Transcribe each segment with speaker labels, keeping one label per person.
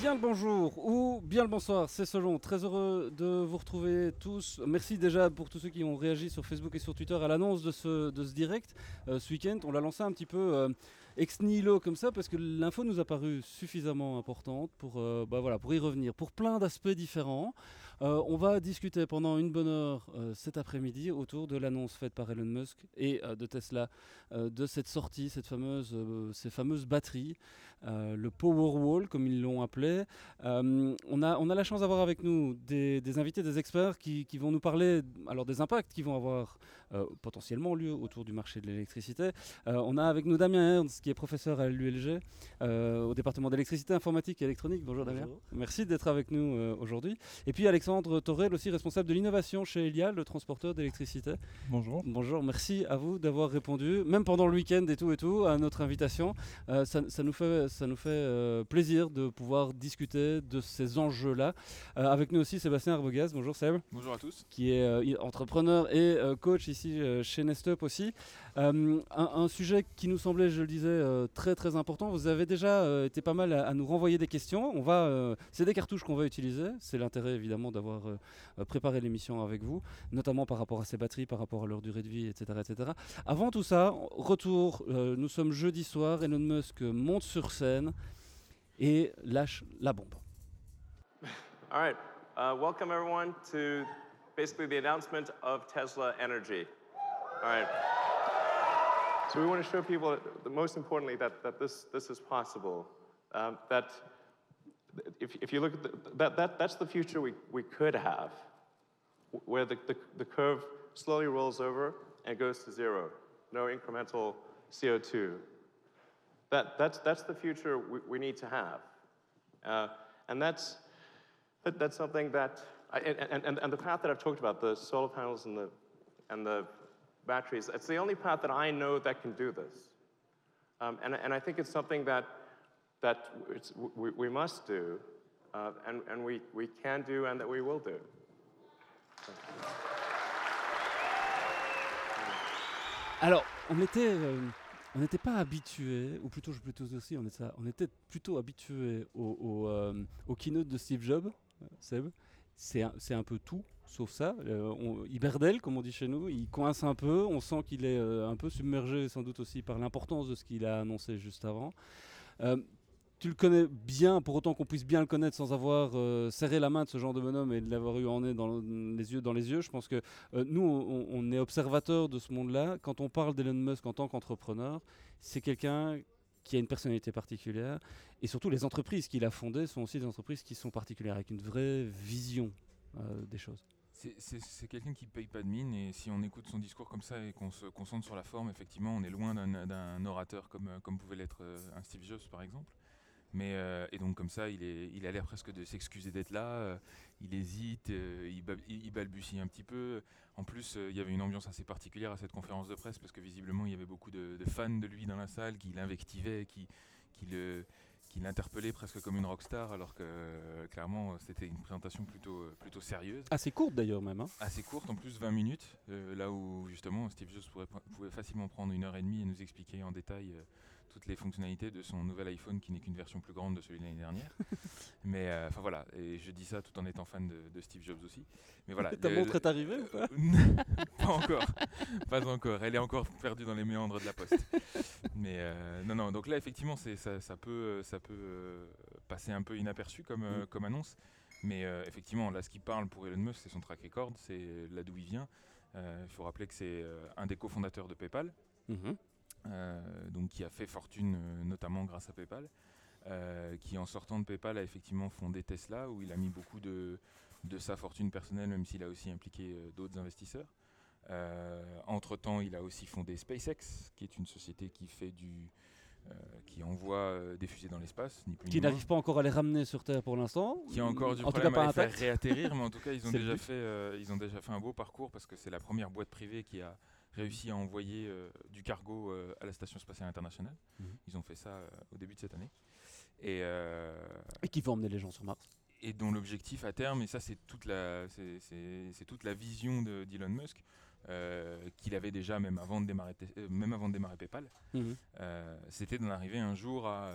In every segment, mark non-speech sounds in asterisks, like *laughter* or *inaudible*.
Speaker 1: Bien le bonjour ou bien le bonsoir, c'est Solon. Très heureux de vous retrouver tous. Merci déjà pour tous ceux qui ont réagi sur Facebook et sur Twitter à l'annonce de ce, direct. Euh, ce week-end, on l'a lancé un petit peu euh, ex nihilo comme ça parce que l'info nous a paru suffisamment importante pour, euh, bah voilà, pour y revenir, pour plein d'aspects différents. On va discuter pendant une bonne heure cet après-midi autour de l'annonce faite par Elon Musk et de Tesla de cette sortie, cette fameuse, ces fameuses batteries, euh, le Powerwall comme ils l'ont appelé. Euh, on, a, on a la chance d'avoir avec nous des, des invités, des experts qui, qui vont nous parler alors des impacts qui vont avoir euh, potentiellement lieu autour du marché de l'électricité. Euh, on a avec nous Damien Ernst qui est professeur à l'ULG euh, au département d'électricité, informatique et électronique. Bonjour, Damien.
Speaker 2: Bonjour.
Speaker 1: Merci d'être avec nous euh, aujourd'hui. Et puis Alexandre Torel, aussi responsable de l'innovation chez Elia, le transporteur d'électricité.
Speaker 2: Bonjour.
Speaker 1: Bonjour, merci à vous d'avoir répondu, même pendant le week-end et tout et tout, à notre invitation. Euh, ça, ça nous fait, ça nous fait euh, plaisir de pouvoir discuter de ces enjeux-là. Euh, avec nous aussi Sébastien Arbogaz. Bonjour Seb,
Speaker 3: Bonjour à tous.
Speaker 1: qui est euh, entrepreneur et coach ici chez Nestup aussi. Euh, un, sujet qui nous semblait, je le disais, euh, très très important. Vous avez déjà euh, été pas mal à, nous renvoyer des questions. C'est des cartouches qu'on va utiliser. C'est l'intérêt évidemment d'avoir préparé l'émission avec vous, notamment par rapport à ces batteries, par rapport à leur durée de vie, etc., etc. Avant tout ça, retour. nous sommes jeudi soir. Elon Musk monte sur scène et lâche la bombe. *laughs*
Speaker 4: All right. Uh, welcome, everyone, to basically the announcement of Tesla Energy. All right. So we want to show people, most importantly, that, that this, this is possible. Um, that if, if you look at the, that, that, that's the future we, we could have, where the, the, the curve slowly rolls over and goes to zero, no incremental CO2. That, that's, that's the future we, we need to have. Uh, and that's, that, that's something that, I, and, and, and the path that I've talked about, the solar panels and the, and the batteries, it's the only path that I know that can do this. Um, and, and I think it's something that, that we, we must do, uh, and, and we, we can do, and that we will do.
Speaker 1: Alors, on était, euh, on n'était pas habitué, ou plutôt, je plutôt aussi, on était, on était plutôt habitué au, au, euh, au keynote de Steve Jobs, euh, Seb. C'est un, un peu tout, sauf ça. Euh, on- il comme on dit chez nous, il coince un peu. On sent qu'il est euh, un peu submergé, sans doute aussi par l'importance de ce qu'il a annoncé juste avant. Euh, tu le connais bien, pour autant qu'on puisse bien le connaître sans avoir euh, serré la main de ce genre de bonhomme et de l'avoir eu en nez dans les yeux dans les yeux. Je pense que nous, on, est observateurs de ce monde-là. Quand on parle d'Elon Musk en tant qu'entrepreneur, c'est quelqu'un qui a une personnalité particulière. Et surtout, les entreprises qu'il a fondées sont aussi des entreprises qui sont particulières, avec une vraie vision des choses.
Speaker 3: C'est- quelqu'un qui paye pas de mine et si on écoute son discours comme ça et qu'on se concentre sur la forme, effectivement, on est loin d'un- orateur comme, euh, comme pouvait l'être euh, un Steve Jobs par exemple. Mais, euh, et donc comme ça, il, a l'air presque de s'excuser d'être là, il hésite, il, balbutie un petit peu. En plus, il y avait une ambiance assez particulière à cette conférence de presse parce que visiblement, il y avait beaucoup de, fans de lui dans la salle qui l'invectivaient, qui le qui l'interpellait presque comme une rockstar alors que euh, clairement c'était une présentation plutôt, euh, plutôt sérieuse.
Speaker 1: Assez courte d'ailleurs même. hein.
Speaker 3: assez courte, en plus 20 minutes, euh, là où justement Steve Jobs pourrait, pouvait facilement prendre une heure et demie et nous expliquer en détail toutes les fonctionnalités de son nouvel iPhone qui n'est qu'une version plus grande de celui de l'année dernière. *laughs* Mais euh, enfin voilà, et je dis ça tout en étant fan de, de Steve Jobs aussi. Mais voilà.
Speaker 1: Ta montre est arrivée ou pas *laughs* *laughs*
Speaker 3: pas encore, pas encore. Elle est encore perdue dans les méandres de la poste. Mais euh, non, non. Donc là, effectivement, c'est ça, ça peut, euh, ça peut passer un peu inaperçu comme,
Speaker 1: Mm.
Speaker 3: comme annonce. Mais euh, effectivement, là, ce qui parle pour Elon Musk, c'est son track record, c'est là d'où il vient. Euh, Il faut rappeler que c'est euh, un des cofondateurs de PayPal,
Speaker 1: Mhm.
Speaker 3: euh, donc qui a fait fortune euh, notamment grâce à PayPal, euh, qui en sortant de PayPal a effectivement fondé Tesla, où il a mis beaucoup de, de sa fortune personnelle, même s'il a aussi impliqué euh, d'autres investisseurs. Euh, entre-temps, il a aussi fondé SpaceX, qui est une société qui fait du, euh, qui envoie euh, des fusées dans l'espace, ni plus
Speaker 1: Qui n'arrive pas encore à les ramener sur Terre pour l'instant.
Speaker 3: Qui a encore du
Speaker 1: en cas
Speaker 3: problème à les faire réatterrir, mais en tout cas, *laughs* ils ont, déjà fait, euh, ils ont déjà fait un beau parcours parce que c'est la première boîte privée qui a réussi à envoyer euh, du cargo euh, à la Station Spatiale Internationale.
Speaker 1: Mhm.
Speaker 3: Ils ont fait ça euh, au début de cette année. Et,
Speaker 1: Et qui va emmener les gens sur Mars?
Speaker 3: et dont l'objectif à terme, et ça c'est toute la, c'est, toute la vision de- d'Elon Musk, qu'il avait déjà même avant de démarrer, même avant de démarrer PayPal,
Speaker 1: Mhm.
Speaker 3: c'était d'en arriver un jour à,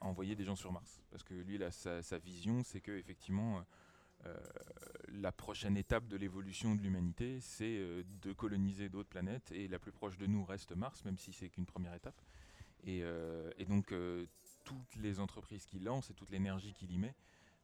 Speaker 3: à, envoyer des gens sur Mars. Parce que lui, là, sa, sa vision, c'est que effectivement, la prochaine étape de l'évolution de l'humanité, c'est de coloniser d'autres planètes, et la plus proche de nous reste Mars, même si c'est qu'une première étape. Et, et donc toutes les entreprises qu'il lance et toute l'énergie qu'il y met,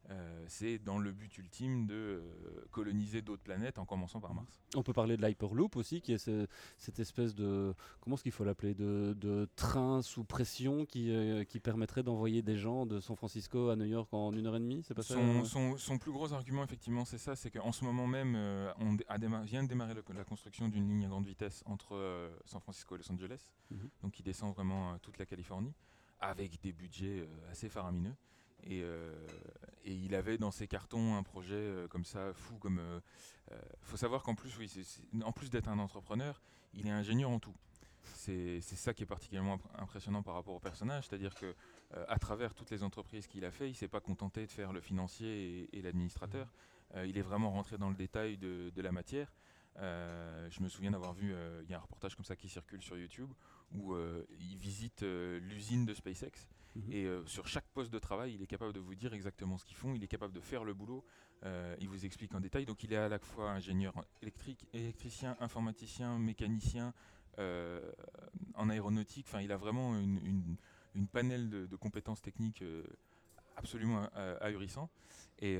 Speaker 3: euh, c'est dans le but ultime de euh, coloniser d'autres planètes en commençant par Mars.
Speaker 1: On peut parler de l'Hyperloop aussi, qui est ce, cette espèce de, comment est-ce qu'il faut l'appeler, de, de, train sous pression qui, euh, qui permettrait d'envoyer des gens de San Francisco à New York en une heure et demie, c'est pas ça
Speaker 3: son, son, son, plus gros argument, effectivement, c'est ça, c'est qu'en ce moment même, on a vient de démarrer le, la construction d'une ligne à grande vitesse entre San Francisco et Los Angeles, mm -hmm. donc qui descend vraiment toute la Californie avec des budgets assez faramineux. Et, euh, et, il avait dans ses cartons un projet euh, comme ça fou comme il faut savoir qu'en plus oui c est, c est, en plus d'être un entrepreneur il est ingénieur en tout. C'est ça qui est particulièrement impressionnant par rapport au personnage c'est à dire que euh, à travers toutes les entreprises qu'il a fait il s'est pas contenté de faire le financier et, et l'administrateur. Euh, il est vraiment rentré dans le détail de, de la matière. Euh, je me souviens d'avoir vu, il y a un reportage comme ça qui circule sur YouTube où euh, il visite euh, l'usine de SpaceX -hmm. et euh, sur chaque poste de travail, il est capable de vous dire exactement ce qu'ils font, il est capable de faire le boulot, il vous explique en détail. Donc il est à la fois ingénieur électrique, électricien, informaticien, mécanicien, en aéronautique. Enfin, il a vraiment une, une, une panel de, de, compétences techniques absolument ahurissant. Et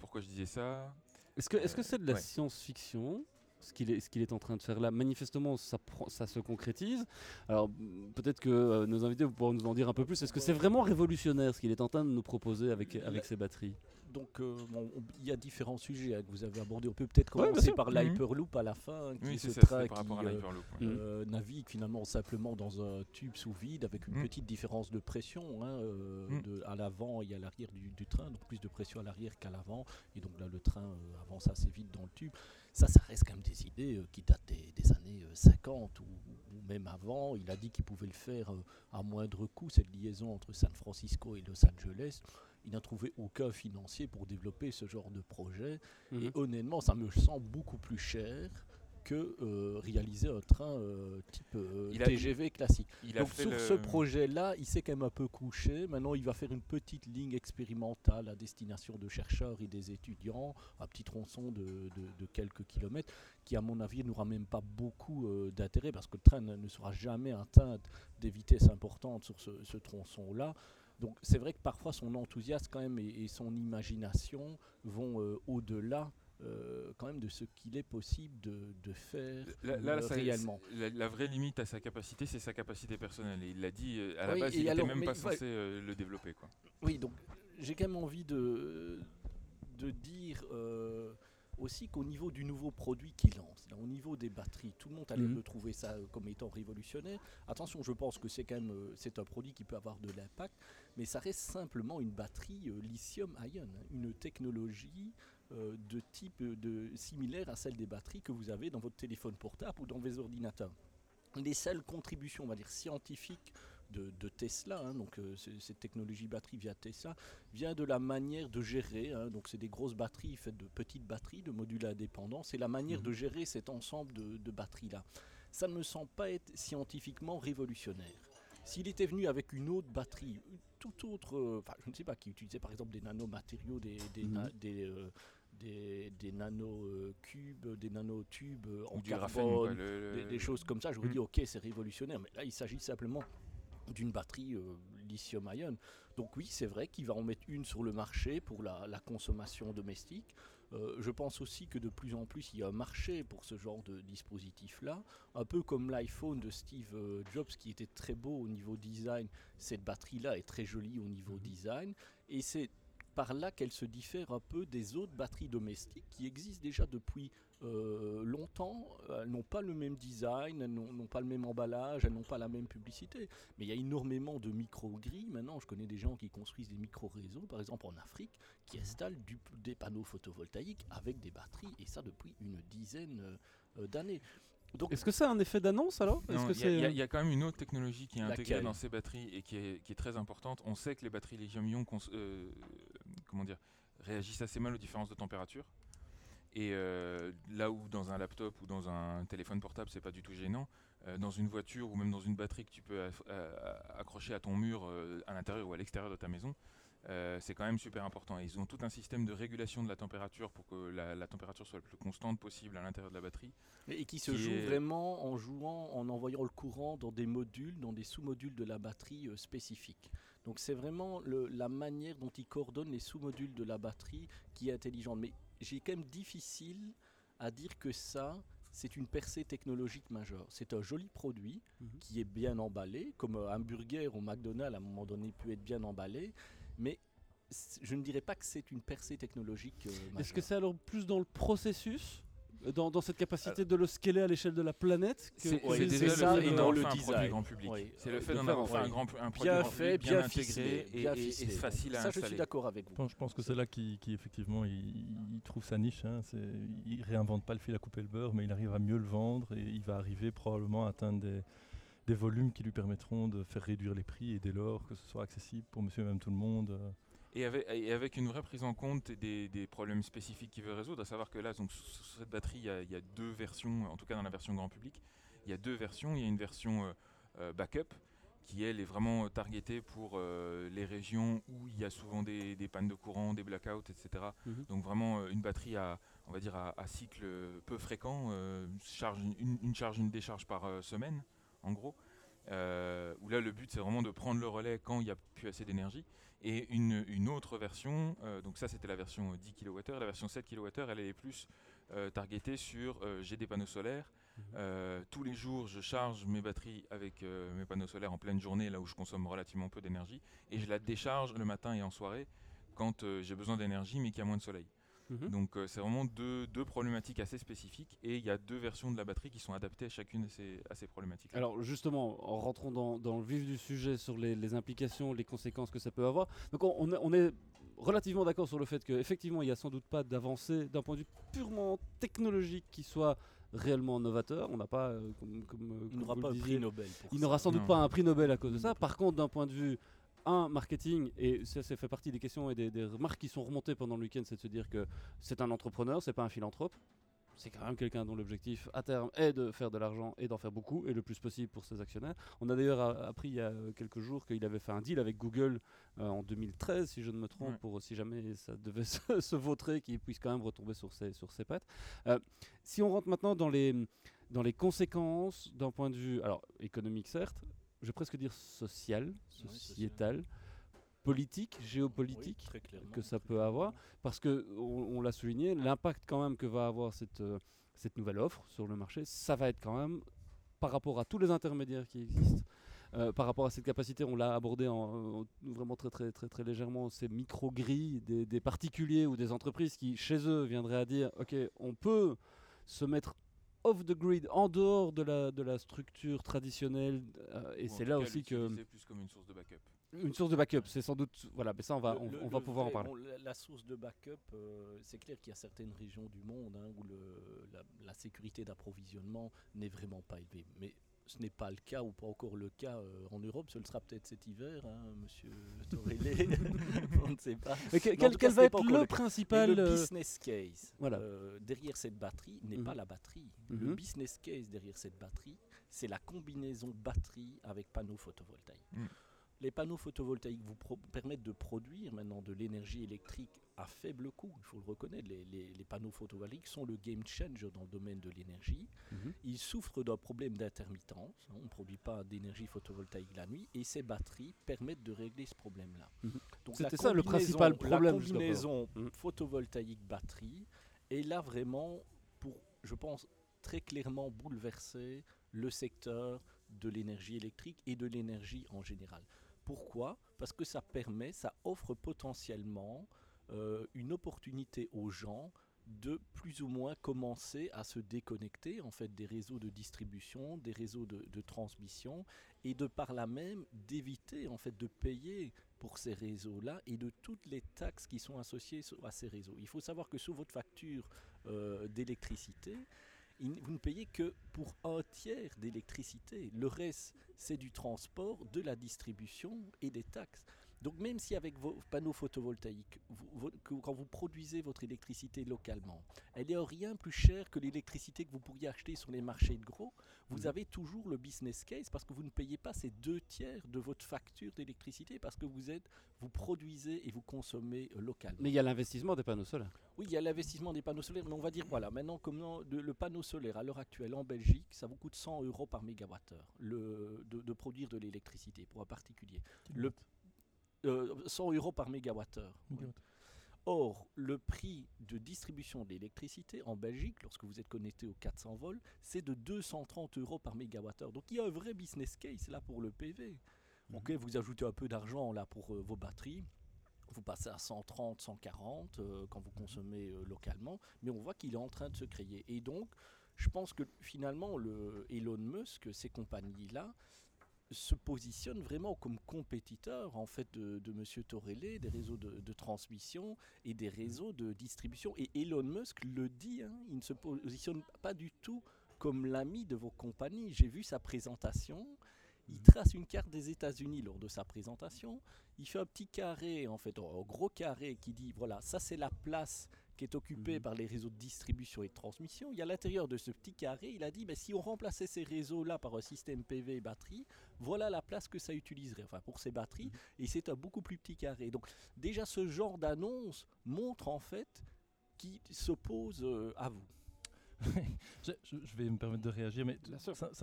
Speaker 3: pourquoi je disais ça?
Speaker 1: Est-ce que c'est -ce c'est de la ouais. science-fiction? Ce qu'il est, qu est, en train de faire là. Manifestement, ça, ça se concrétise. Alors, peut-être que euh, nos invités pourront nous en dire un peu plus. Est-ce que c'est vraiment révolutionnaire ce qu'il est en train de nous proposer avec, avec ces batteries?
Speaker 2: Donc, euh, bon, il y a différents sujets hein, que vous avez abordés. On peut peut-être commencer ouais, par
Speaker 3: Mhm.
Speaker 2: l'Hyperloop à la fin, qui
Speaker 3: oui,
Speaker 2: ce
Speaker 3: ça, par
Speaker 2: qui
Speaker 3: rapport à
Speaker 2: euh,
Speaker 3: l'Hyperloop. ouais.
Speaker 2: euh, navigue finalement simplement dans un tube sous vide avec une
Speaker 3: Mhm.
Speaker 2: petite différence de pression hein, euh,
Speaker 3: Mhm.
Speaker 2: de- à l'avant et à l'arrière du, du train, donc plus de pression à l'arrière qu'à l'avant. Et donc là, le train euh, avance assez vite dans le tube. Ça, ça reste quand même des idées euh, qui datent des, des années euh, 50 ou, ou même avant. Il a dit qu'il pouvait le faire euh, à moindre coût, cette liaison entre San Francisco et Los Angeles. Il n'a trouvé aucun financier pour développer ce genre de projet.
Speaker 1: Mhm.
Speaker 2: Et honnêtement, ça me semble beaucoup plus cher que euh, réaliser un train euh, type euh,
Speaker 3: Il a-
Speaker 2: TGV classique.
Speaker 3: Il
Speaker 2: Donc sur
Speaker 3: le-
Speaker 2: ce projet-là, il s'est quand même un peu couché. Maintenant, il va faire une petite ligne expérimentale à destination de chercheurs et des étudiants, un petit tronçon de, de- de quelques kilomètres, qui à mon avis n'aura même pas beaucoup d'intérêt parce que le train ne, sera jamais atteindre des vitesses importantes sur ce, ce tronçon-là. Donc c'est vrai que parfois son enthousiasme quand même et, et son imagination vont au-delà euh, quand même de ce qu'il est possible de, de faire
Speaker 3: Là, là,
Speaker 2: euh,
Speaker 3: ça-
Speaker 2: réellement.
Speaker 3: La, la vraie limite à sa capacité, c'est sa capacité personnelle. Et il l'a dit euh, à la
Speaker 2: Oui,
Speaker 3: base, il n'était même pas censé le développer. Quoi.
Speaker 2: Oui, donc j'ai quand même envie de, de dire aussi qu'au niveau du nouveau produit qu'il lance, là, au niveau des batteries, tout le monde allait
Speaker 1: Mhm.
Speaker 2: le trouver ça euh, comme étant révolutionnaire. Attention, je pense que c'est quand même euh, c'est un produit qui peut avoir de l'impact, mais ça reste simplement une batterie euh, lithium-ion, hein, une technologie euh, de type euh, de, similaire à celle des batteries que vous avez dans votre téléphone portable ou dans vos ordinateurs. Les seules contributions, on va dire, scientifiques de, de Tesla, hein, donc euh, cette technologie batterie via Tesla, vient de la manière de gérer. hein, donc c'est des grosses batteries faites de petites batteries, de modules indépendants. C'est la manière
Speaker 1: Mhm.
Speaker 2: de gérer cet ensemble de, de batteries-là. Ça ne me semble pas être scientifiquement révolutionnaire. S'il était venu avec une autre batterie, tout autre, euh, enfin je ne sais pas, qui utilisait par exemple des nanomatériaux, des, des,
Speaker 1: Mhm.
Speaker 2: na- des, euh, des, des nanocubes, des nanotubes euh, en
Speaker 3: du graphène. le-
Speaker 2: des, choses comme ça, je vous
Speaker 3: Mm.
Speaker 2: dis ok c'est révolutionnaire, mais là il s'agit simplement d'une batterie euh, lithium-ion. Donc oui c'est vrai qu'il va en mettre une sur le marché pour la, la consommation domestique. Euh, je pense aussi que de plus en plus il y a un marché pour ce genre de dispositif-là, un peu comme l'iPhone de Steve euh, Jobs qui était très beau au niveau design, cette batterie-là est très jolie au niveau design, et c'est par là qu'elle se diffère un peu des autres batteries domestiques qui existent déjà depuis euh, longtemps. Elles n'ont pas le même design, elles n'ont pas le même emballage, elles n'ont pas la même publicité. Mais il y a énormément de micro-grilles. Maintenant, je connais des gens qui construisent des micro-réseaux, par exemple en Afrique, qui installent du- des panneaux photovoltaïques avec des batteries, et ça depuis une dizaine euh, d'années. Donc,
Speaker 1: Est-ce que ça a un effet d'annonce alors? Que
Speaker 3: Il y, a- y
Speaker 1: c'est-
Speaker 3: y quand même une autre technologie qui est intégrée dans ces batteries et qui est, qui est très importante. On sait que les batteries lithium-ion euh, comment dire, réagissent assez mal aux différences de température. Et euh, là où dans un laptop ou dans un téléphone portable, c'est pas du tout gênant, euh, dans une voiture ou même dans une batterie que tu peux euh, accrocher à ton mur euh, à l'intérieur ou à l'extérieur de ta maison, c'est quand même super important. Et ils ont tout un système de régulation de la température pour que la, la température soit le plus constante possible à l'intérieur de la batterie.
Speaker 2: Et qui se
Speaker 3: Qui
Speaker 2: joue
Speaker 3: est-
Speaker 2: vraiment en jouant, en envoyant le courant dans des modules, dans des sous-modules de la batterie spécifiques. Donc c'est vraiment le- la manière dont ils coordonnent les sous-modules de la batterie qui est intelligente. Mais j'ai quand même difficile à dire que ça, c'est une percée technologique majeure. C'est un joli produit
Speaker 1: Mhm.
Speaker 2: qui est bien emballé, comme un hamburger au McDonald's à un moment donné peut être bien emballé, mais je ne dirais pas que c'est une percée technologique euh, majeure.
Speaker 1: Est-ce que c'est alors plus dans le processus dans, dans cette capacité de le scaler à l'échelle de la planète que-
Speaker 3: C'est
Speaker 2: ouais,
Speaker 3: c'est
Speaker 2: ça,
Speaker 3: le fait
Speaker 2: et dans le design.
Speaker 3: grand public.
Speaker 2: Oui.
Speaker 3: C'est le
Speaker 2: Euh,
Speaker 3: fait
Speaker 2: de
Speaker 3: d'en avoir fait un, grand, un produit
Speaker 2: bien fait,
Speaker 3: public,
Speaker 2: bien,
Speaker 3: intégré
Speaker 2: ficelé,
Speaker 3: et,
Speaker 2: bien
Speaker 3: et- et
Speaker 2: ficelé.
Speaker 3: facile à
Speaker 2: Ça, je suis
Speaker 3: installer.
Speaker 2: d'accord avec vous.
Speaker 5: Je pense, je pense que c'est là qui, qui, effectivement, il, il trouve sa niche. Hein. C'est- Il réinvente pas le fil à couper le beurre, mais il arrive à mieux le vendre et il va arriver probablement à atteindre des, des volumes qui lui permettront de faire réduire les prix et dès lors que ce soit accessible pour monsieur et même tout le monde.
Speaker 3: Et avec, et avec une vraie prise en compte des, des problèmes spécifiques qu'il veut résoudre, à savoir que là, donc, sur cette batterie, il y, a, il y a deux versions, en tout cas dans la version grand public, il y a deux versions. Il y a une version euh, euh, backup qui, elle, est vraiment targetée pour euh, les régions où il y a souvent des, des pannes de courant, des blackouts, etc.
Speaker 1: Mhm.
Speaker 3: Donc vraiment une batterie à, on va dire, à, à cycle peu fréquent, euh, charge, une, une charge, une décharge par semaine, en gros. Euh, où là, le but, c'est vraiment de prendre le relais quand il n'y a plus assez d'énergie. Et une, une autre version, euh, donc ça c'était la version euh, 10 kWh, la version 7 kWh, elle est plus euh, targetée sur euh, j'ai des panneaux solaires. Euh, tous les jours, je charge mes batteries avec euh, mes panneaux solaires en pleine journée, là où je consomme relativement peu d'énergie, et je la décharge le matin et en soirée quand euh, j'ai besoin d'énergie mais qu'il y a moins de soleil.
Speaker 1: Mhm.
Speaker 3: Donc euh, c'est vraiment deux, deux problématiques assez spécifiques, et il y a deux versions de la batterie qui sont adaptées à chacune de ces, à ces problématiques.
Speaker 1: Alors justement, en rentrant dans, dans le vif du sujet sur les, les implications, les conséquences que ça peut avoir, donc on, on est, relativement d'accord sur le fait qu'effectivement il n'y a sans doute pas d'avancée d'un point de vue purement technologique qui soit réellement novateur. On n'a pas, euh, comme, comme, euh,
Speaker 2: Il n'aura pas un prix Nobel pour
Speaker 1: il n'aura sans doute
Speaker 3: Non.
Speaker 1: pas un prix Nobel à cause de ça. Par contre, d'un point de vue un marketing et ça, ça fait partie des questions et des, des remarques qui sont remontées pendant le week-end, c'est de se dire que c'est un entrepreneur, c'est pas un philanthrope. C'est quand même quelqu'un dont l'objectif à terme est de faire de l'argent et d'en faire beaucoup et le plus possible pour ses actionnaires. On a d'ailleurs a- appris il y a euh, quelques jours qu'il avait fait un deal avec Google euh, en 2013, si je ne me trompe,
Speaker 3: Ouais.
Speaker 1: pour si jamais ça devait *laughs* se, se vautrer, qu'il puisse quand même retomber sur ses, sur ses pattes. Euh, si on rentre maintenant dans les, dans les conséquences d'un point de vue, alors économique certes, je vais presque dire social,
Speaker 2: social.
Speaker 1: sociétal, politique,
Speaker 2: Oui,
Speaker 1: géopolitique
Speaker 2: très
Speaker 1: que ça peut avoir, parce que on, on l'a souligné, l'impact quand même que va avoir cette, euh, cette nouvelle offre sur le marché, ça va être quand même par rapport à tous les intermédiaires qui existent. euh, par rapport à cette capacité, on l'a abordé en, en- vraiment très très très très légèrement, ces micro-grilles des, des particuliers ou des entreprises qui chez eux viendraient à dire, ok, on peut se mettre off the grid, en dehors de la, de la structure traditionnelle, euh, et c'est là
Speaker 3: cas,
Speaker 1: aussi que
Speaker 3: plus comme une source de backup.
Speaker 1: une source de backup, c'est sans doute, voilà, mais ça on va,
Speaker 2: Le-
Speaker 1: on,
Speaker 2: le-
Speaker 1: on va pouvoir en parler.
Speaker 2: bon, la, la source de backup, euh, c'est clair qu'il y a certaines régions du monde hein, où le- la, la sécurité d'approvisionnement n'est vraiment pas élevée. Mais ce n'est pas le cas ou pas encore le cas euh, en Europe. Ce le sera peut-être cet hiver, hein, monsieur Torelli. *laughs* On ne sait pas.
Speaker 1: Mais que-
Speaker 2: Mais en
Speaker 1: quel, va être le principal
Speaker 2: le
Speaker 1: euh,
Speaker 2: business case
Speaker 1: voilà.
Speaker 2: euh, derrière cette batterie n'est
Speaker 1: Mhm.
Speaker 2: pas la batterie.
Speaker 1: Mhm.
Speaker 2: Le business case derrière cette batterie, c'est la combinaison batterie avec panneaux photovoltaïques.
Speaker 3: Mhm.
Speaker 2: Les panneaux photovoltaïques vous permettent de produire maintenant de l'énergie électrique à faible coût. Il faut le reconnaître, les, les- les panneaux photovoltaïques sont le game changer dans le domaine de l'énergie.
Speaker 1: Mhm.
Speaker 2: Ils souffrent d'un problème d'intermittence. hein, on ne produit pas d'énergie photovoltaïque la nuit et ces batteries permettent de régler ce problème-là.
Speaker 1: Mhm. C'était ça le principal problème
Speaker 2: La combinaison
Speaker 1: Mhm.
Speaker 2: photovoltaïque-batterie est là vraiment pour, je pense, très clairement bouleverser le secteur de l'énergie électrique et de l'énergie en général. Pourquoi? Parce que ça permet, ça offre potentiellement euh, une opportunité aux gens de plus ou moins commencer à se déconnecter des réseaux de distribution, des réseaux de, transmission et de par là même d'éviter de payer pour ces réseaux-là et de toutes les taxes qui sont associées so- à ces réseaux. Il faut savoir que sur votre facture euh, d'électricité, vous ne payez que pour un tiers d'électricité. Le reste, c'est du transport, de la distribution et des taxes. Donc même si avec vos panneaux photovoltaïques, quand vous produisez votre électricité localement, elle est rien plus chère que l'électricité que vous pourriez acheter sur les marchés de gros, vous mm. avez toujours le business case parce que vous ne payez pas ces deux tiers de votre facture d'électricité parce que vous êtes, vous produisez et vous consommez euh, localement.
Speaker 1: Mais il y a l'investissement des panneaux solaires.
Speaker 2: Oui, il y a l'investissement des panneaux solaires, mais on va dire voilà, maintenant comment le panneau solaire à l'heure actuelle en Belgique, ça vous coûte 100 euros par mégawattheure le, de, produire de l'électricité pour un particulier. Le, 100 euh, euros par mégawattheure. Or, le prix de distribution d'électricité en Belgique, lorsque vous êtes connecté aux 400 volts, c'est de 230 euros par mégawattheure. Donc il y a un vrai business case là pour le PV. Mhm. Ok, vous ajoutez un peu d'argent là pour euh, vos batteries. Vous passez à 130, 140 euh, quand vous consommez localement, mais on voit qu'il est en train de se créer. Et donc, je pense que finalement, le Elon Musk, ces compagnies-là, se positionne vraiment comme compétiteur en fait de, de Monsieur Torelli, des réseaux de, transmission et des réseaux de distribution. Et Elon Musk le dit, hein, il ne se positionne pas du tout comme l'ami de vos compagnies. J'ai vu sa présentation. Il trace une carte des États-Unis lors de sa présentation. Il fait un petit carré, en fait, un gros carré qui dit voilà, ça c'est la place qui est occupé mhm. par les réseaux de distribution et de transmission. Il y a à l'intérieur de ce petit carré, il a dit, mais si on remplaçait ces réseaux-là par un système PV et batterie, voilà la place que ça utiliserait, enfin pour ces batteries, mhm. et c'est un beaucoup plus petit carré. Donc déjà ce genre d'annonce montre en fait qui s'oppose euh, à vous. *laughs*
Speaker 5: je, vais me permettre de réagir, mais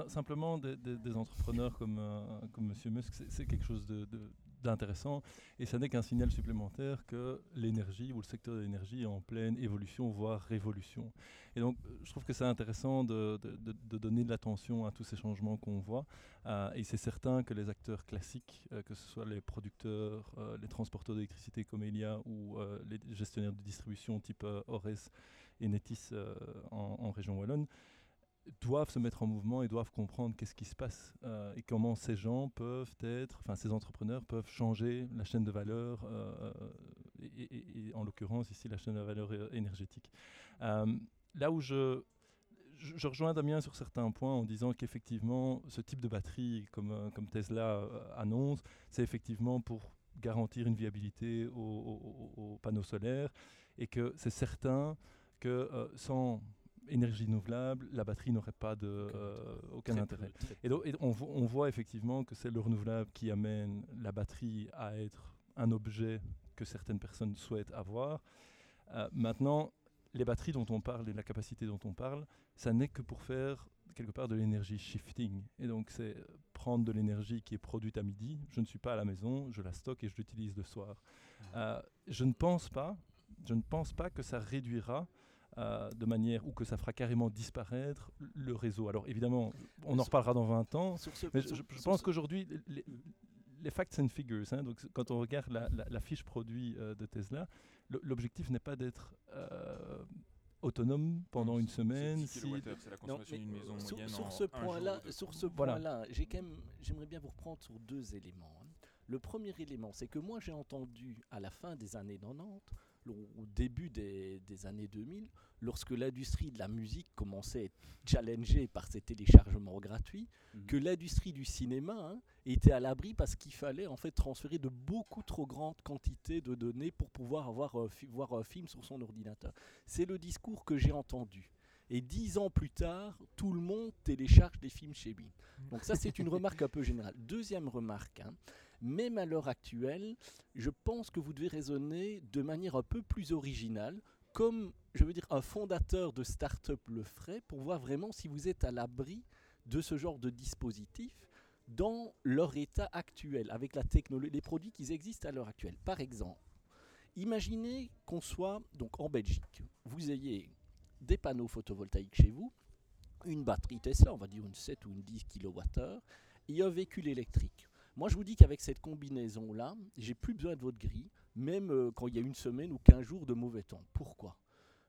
Speaker 5: simplement des, entrepreneurs comme, euh, comme M. Musk, c'est quelque chose de, d'intéressant. Et ça n'est qu'un signal supplémentaire que l'énergie ou le secteur de l'énergie est en pleine évolution, voire révolution. Et donc, je trouve que c'est intéressant de, de, donner de l'attention à tous ces changements qu'on voit. Euh, et c'est certain que les acteurs classiques, euh, que ce soit les producteurs, euh, les transporteurs d'électricité comme Elia ou les gestionnaires de distribution type Ores et Netis en région wallonne, doivent se mettre en mouvement et doivent comprendre qu'est-ce qui se passe euh, et comment ces gens peuvent être, enfin ces entrepreneurs peuvent changer la chaîne de valeur euh, et, en l'occurrence ici la chaîne de valeur énergétique. Euh, là où je, rejoins Damien sur certains points en disant qu'effectivement ce type de batterie comme, comme Tesla annonce, c'est effectivement pour garantir une viabilité aux panneaux solaires et que c'est certain que sans énergie renouvelable, la batterie n'aurait pas de, euh, aucun intérêt. Et, donc, on, voit effectivement que c'est le renouvelable qui amène la batterie à être un objet que certaines personnes souhaitent avoir. Euh, maintenant, les batteries dont on parle et la capacité dont on parle, ça n'est que pour faire quelque part de l'énergie shifting. Et donc, c'est prendre de l'énergie qui est produite à midi, je ne suis pas à la maison, je la stocke et je l'utilise le soir. Euh, je ne pense pas, je ne pense pas que ça réduira euh, de manière ou que ça fera carrément disparaître le réseau. Alors évidemment, on en reparlera dans 20 ans, mais je, pense qu'aujourd'hui, les, facts and figures, hein, donc quand on regarde la, fiche produit euh, de Tesla, l'objectif n'est pas d'être euh, autonome pendant une semaine.
Speaker 3: C'est la consommation d'une maison moyenne
Speaker 2: sur, ce point-là, point-là, j'aimerais bien vous reprendre sur deux éléments. Hein. Le premier élément, c'est que moi j'ai entendu à la fin des années 90 au début des, années 2000, lorsque l'industrie de la musique commençait à être challengée par ces téléchargements gratuits, mhm. que l'industrie du cinéma hein, était à l'abri parce qu'il fallait en fait transférer de beaucoup trop grandes quantités de données pour pouvoir avoir, voir un film sur son ordinateur. C'est le discours que j'ai entendu. Et dix ans plus tard, tout le monde télécharge des films chez lui. Donc ça, c'est une *laughs* remarque un peu générale. Deuxième remarque, hein, même à l'heure actuelle, je pense que vous devez raisonner de manière un peu plus originale, comme, je veux dire, un fondateur de start-up le ferait, pour voir vraiment si vous êtes à l'abri de ce genre de dispositif dans leur état actuel, avec la technologie, les produits qui existent à l'heure actuelle. Par exemple, imaginez qu'on soit donc en Belgique, vous ayez des panneaux photovoltaïques chez vous, une batterie Tesla, on va dire une 7 ou une 10 kWh, et un véhicule électrique. Moi, je vous dis qu'avec cette combinaison-là, j'ai plus besoin de votre grille, même euh, quand il y a une semaine ou 15 jours de mauvais temps. Pourquoi?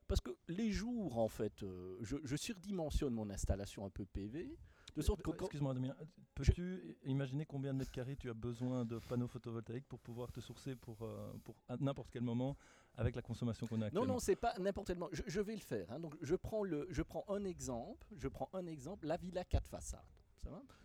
Speaker 2: Parce que les jours, en fait, euh, je, surdimensionne mon installation un peu PV.
Speaker 5: De sorte que Excuse-moi, Damien, peux-tu imaginer combien de mètres carrés tu as besoin de panneaux photovoltaïques pour pouvoir te sourcer pour, euh, pour n'importe quel moment avec la consommation qu'on a actuellement
Speaker 2: Non, non, c'est pas n'importe quel moment. Je, vais le faire. Hein. Donc, je prends, le, je prends un exemple. Je prends un exemple, la Villa 4 façades.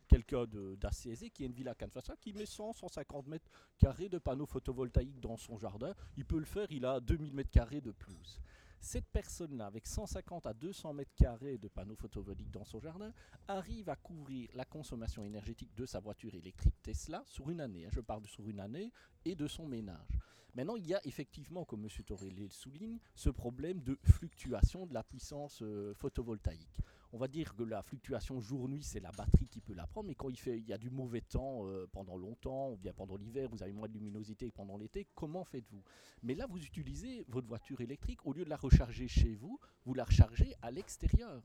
Speaker 2: Quelqu'un d'assez qui a une villa à Canfassa qui met 100, 150 mètres carrés de panneaux photovoltaïques dans son jardin. Il peut le faire, il a 2000 mètres carrés de pelouse. Cette personne-là, avec 150 à 200 mètres carrés de panneaux photovoltaïques dans son jardin, arrive à couvrir la consommation énergétique de sa voiture électrique Tesla sur une année. hein. je parle de sur une année et de son ménage. Maintenant, il y a effectivement, comme M. Torelli le souligne, ce problème de fluctuation de la puissance euh, photovoltaïque. On va dire que la fluctuation jour-nuit, c'est la batterie qui peut la prendre, mais quand il, y a du mauvais temps euh, pendant longtemps, ou bien pendant l'hiver, vous avez moins de luminosité que pendant l'été, comment faites-vous? Mais là, vous utilisez votre voiture électrique, au lieu de la recharger chez vous, vous la rechargez à l'extérieur.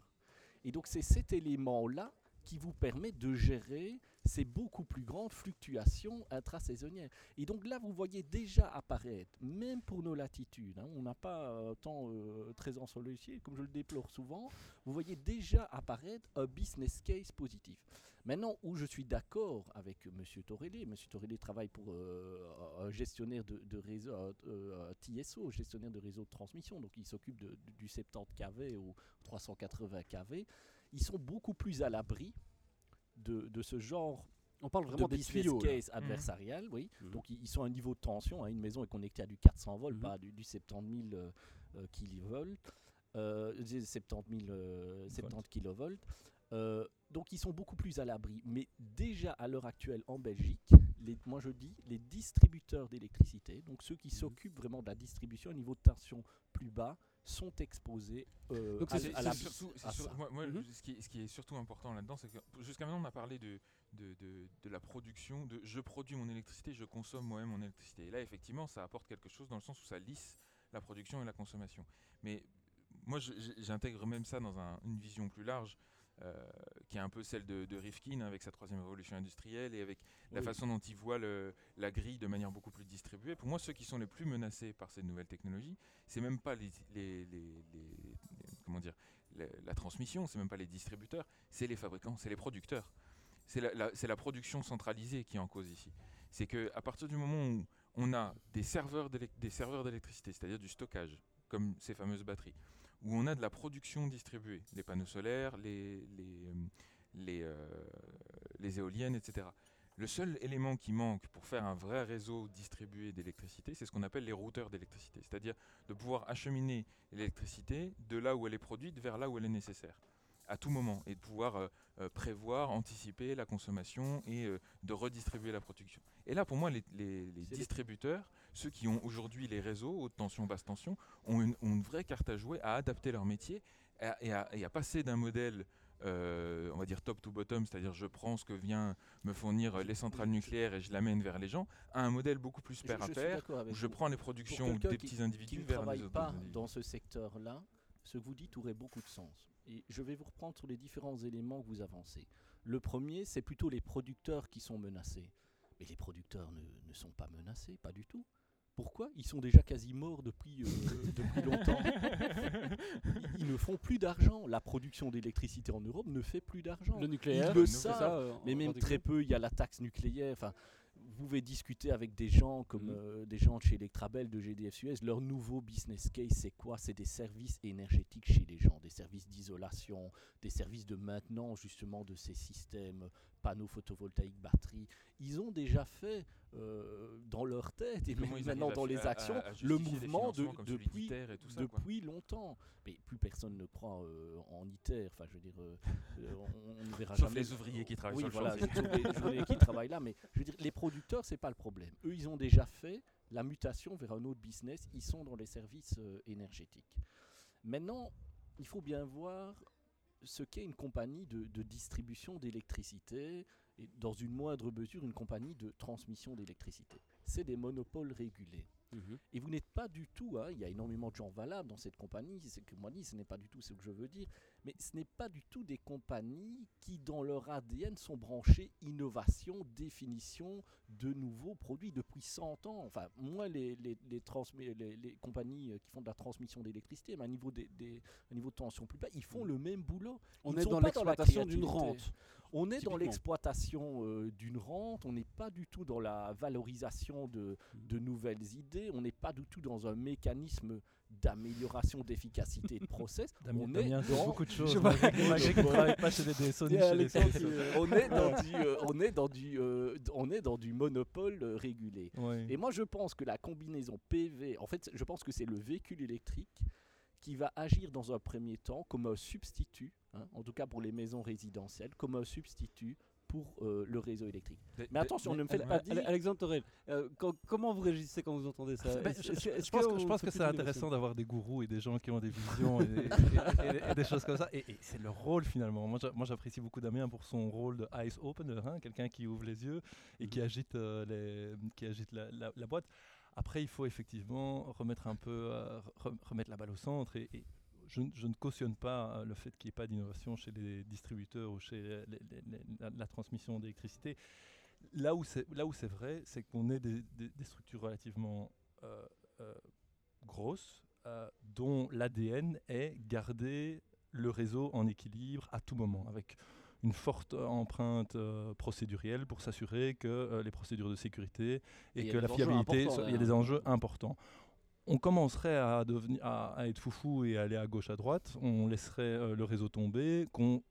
Speaker 2: Et donc, c'est cet élément-là qui vous permet de gérer ces beaucoup plus grandes fluctuations intrasaisonnières. Et donc là, vous voyez déjà apparaître, même pour nos latitudes, hein, on n'a pas euh, tant euh, 13 ans sur le ciel, comme je le déplore souvent, vous voyez déjà apparaître un business case positif. Maintenant, où je suis d'accord avec M. Torelli, M. Torelli travaille pour euh, un gestionnaire de, réseau, euh, TSO, gestionnaire de réseau de transmission, donc il s'occupe du 70 kV au 380 kV. Ils sont beaucoup plus à l'abri de, de ce genre
Speaker 1: On parle vraiment
Speaker 2: de
Speaker 1: des
Speaker 2: business
Speaker 1: tuyaux. là.
Speaker 2: case adversarial, oui.
Speaker 1: Mhm.
Speaker 2: Donc ils sont à un niveau de tension. hein. Une maison est connectée à du 400 volts,
Speaker 1: Mhm.
Speaker 2: pas du, du 70 000 euh, euh, kilovolts, euh, des 70 000, euh, 70 kilovolts. Euh, donc ils sont beaucoup plus à l'abri. Mais déjà à l'heure actuelle en Belgique, les, moi je dis les distributeurs d'électricité, donc ceux qui
Speaker 1: Mhm.
Speaker 2: s'occupent vraiment de la distribution au niveau de tension plus bas, sont exposés euh,
Speaker 1: Donc
Speaker 2: à, la
Speaker 3: surtout- c'est
Speaker 2: à
Speaker 3: sur-
Speaker 2: ça.
Speaker 3: moi- moi, ce, qui est, ce qui est surtout important là-dedans, c'est que jusqu'à maintenant, on a parlé de, de, de- de la production, de je produis mon électricité, je consomme moi-même mon électricité. Et là, effectivement, ça apporte quelque chose dans le sens où ça lisse la production et la consommation. Mais moi, j'intègre même ça dans un- une vision plus large. Euh, qui est un peu celle de, de Rifkin avec sa troisième révolution industrielle et avec la
Speaker 2: Oui.
Speaker 3: façon dont il voit le- la grille de manière beaucoup plus distribuée. Pour moi, ceux qui sont les plus menacés par ces nouvelles technologies, c'est même pas les, les- les- les- les- comment dire la, transmission, c'est même pas les distributeurs, c'est les fabricants, c'est les producteurs. C'est la, la- c'est la production centralisée qui est en cause ici. C'est que à partir du moment où on a des serveurs d'élec- des serveurs d'électricité, c'est-à-dire du stockage, comme ces fameuses batteries, où on a de la production distribuée, les panneaux solaires, les, les, euh, euh, éoliennes, etc. Le seul élément qui manque pour faire un vrai réseau distribué d'électricité, c'est ce qu'on appelle les routeurs d'électricité, c'est-à-dire de pouvoir acheminer l'électricité de là où elle est produite vers là où elle est nécessaire, à tout moment, et de pouvoir euh, euh, prévoir, anticiper la consommation et euh, de redistribuer la production. Et là, pour moi, les, distributeurs, ceux qui ont aujourd'hui les réseaux, haute tension, basse tension, ont une, ont une vraie carte à jouer à adapter leur métier et à, et à- et à passer d'un modèle euh, on va dire top to bottom, c'est-à-dire je prends ce que vient me fournir les centrales nucléaires et je l'amène vers les gens, à un modèle beaucoup plus pair
Speaker 2: je
Speaker 3: à pair, où je prends les productions des
Speaker 2: qui-
Speaker 3: petits
Speaker 2: qui
Speaker 3: individus
Speaker 2: ne
Speaker 3: vers
Speaker 2: travaille
Speaker 3: les autres
Speaker 2: pas
Speaker 3: individus.
Speaker 2: dans ce secteur-là, ce que vous dites aurait beaucoup de sens. Et je vais vous reprendre sur les différents éléments que vous avancez. Le premier, c'est plutôt les producteurs qui sont menacés. Mais les producteurs ne, ne sont pas menacés, pas du tout. Pourquoi? Ils sont déjà quasi morts depuis, euh, *laughs* depuis longtemps. Ils, *laughs* ils ne font plus d'argent. La production d'électricité en Europe ne fait plus d'argent.
Speaker 1: Le nucléaire,
Speaker 2: le
Speaker 1: c'est
Speaker 2: savent,
Speaker 1: ça,
Speaker 2: Mais même très peu, il y a la taxe nucléaire. Enfin, pouvez discuter avec des gens comme
Speaker 1: Mhm.
Speaker 2: euh, des gens de chez Electrabel, de GDF Suez. Leur nouveau business case, c'est quoi? C'est des services énergétiques chez les gens, des services d'isolation, des services de maintenance justement de ces systèmes, panneaux photovoltaïques, batteries. Ils ont déjà fait euh, dans leur tête et même maintenant dans les
Speaker 3: à-
Speaker 2: actions
Speaker 3: à
Speaker 2: le mouvement de, depuis,
Speaker 3: et tout ça,
Speaker 2: depuis longtemps. Mais plus personne ne croit euh, en ITER. Enfin, je veux dire, euh, on, ne verra
Speaker 3: Sauf
Speaker 2: jamais.
Speaker 3: les ouvriers qui travaillent
Speaker 2: Oui,
Speaker 3: sur
Speaker 2: voilà, les qui *laughs* travaillent là. Mais je veux dire, les producteurs, c'est pas le problème. Eux, ils ont déjà fait la mutation vers un autre business. Ils sont dans les services énergétiques. Maintenant, il faut bien voir ce qu'est une compagnie de, de distribution d'électricité et dans une moindre mesure une compagnie de transmission d'électricité. C'est des monopoles régulés.
Speaker 1: Mhm.
Speaker 2: Et vous n'êtes pas du tout, hein, il y a énormément de gens valables dans cette compagnie, c'est que moi dis, ce n'est pas du tout ce que je veux dire, mais ce n'est pas du tout des compagnies qui dans leur ADN sont branchées innovation, définition de nouveaux produits depuis 100 ans. Enfin, moi, les, les, les, transmi- les- les compagnies euh, qui font de la transmission d'électricité, mais à un niveau, des, des- un niveau de tension plus bas, ils font le même boulot.
Speaker 1: On
Speaker 2: Ils
Speaker 1: est
Speaker 2: sont
Speaker 1: dans
Speaker 2: pas dans la
Speaker 1: l'exploitation d'une rente.
Speaker 2: On est dans l'exploitation euh, d'une rente, on n'est pas du tout dans la valorisation de, de nouvelles idées, on n'est pas du tout dans un mécanisme d'amélioration d'efficacité de process. *laughs*
Speaker 5: Damien,
Speaker 2: on est
Speaker 5: Damien,
Speaker 2: dans-
Speaker 5: beaucoup de choses. Pas chez chez les
Speaker 2: on est dans du, euh, on est dans du, euh, on est dans du monopole euh, régulé.
Speaker 5: Ouais.
Speaker 2: Et moi, je pense que la combinaison PV, en fait, je pense que c'est le véhicule électrique qui va agir dans un premier temps comme un substitut, hein, en tout cas pour les maisons résidentielles, comme un substitut pour euh, le réseau électrique. Mais attention, ne me faites pas dire...
Speaker 1: Alexandre Torel, euh, quand- comment vous réagissez quand vous entendez ça?
Speaker 5: Ben, je, pense que, je pense c'est intéressant d'avoir des gourous et des gens qui ont des visions et, *laughs* et- et- et des choses comme ça. Et, c'est leur rôle finalement. Moi, j'a- moi, j'apprécie beaucoup Damien pour son rôle de eyes opener, hein, quelqu'un qui ouvre les yeux et qui agite, euh, les, qui agite la, la- la boîte. Après, il faut effectivement remettre un peu, euh, re- remettre la balle au centre. Et, et je, ne- je ne cautionne pas euh, le fait qu'il n'y ait pas d'innovation chez les distributeurs ou chez les- les- les- la, la transmission d'électricité. Là où c'est vrai, c'est qu'on est des, des- des structures relativement euh, euh, grosses, euh, dont l'ADN est garder le réseau en équilibre à tout moment, avec une forte empreinte euh, procédurielle pour s'assurer que euh, les procédures de sécurité
Speaker 2: Et
Speaker 5: que la fiabilité, il y a
Speaker 2: là.
Speaker 5: des enjeux importants. On commencerait à, devenir, à, à être foufou et aller à gauche, à droite, on laisserait euh, le réseau tomber, qu'on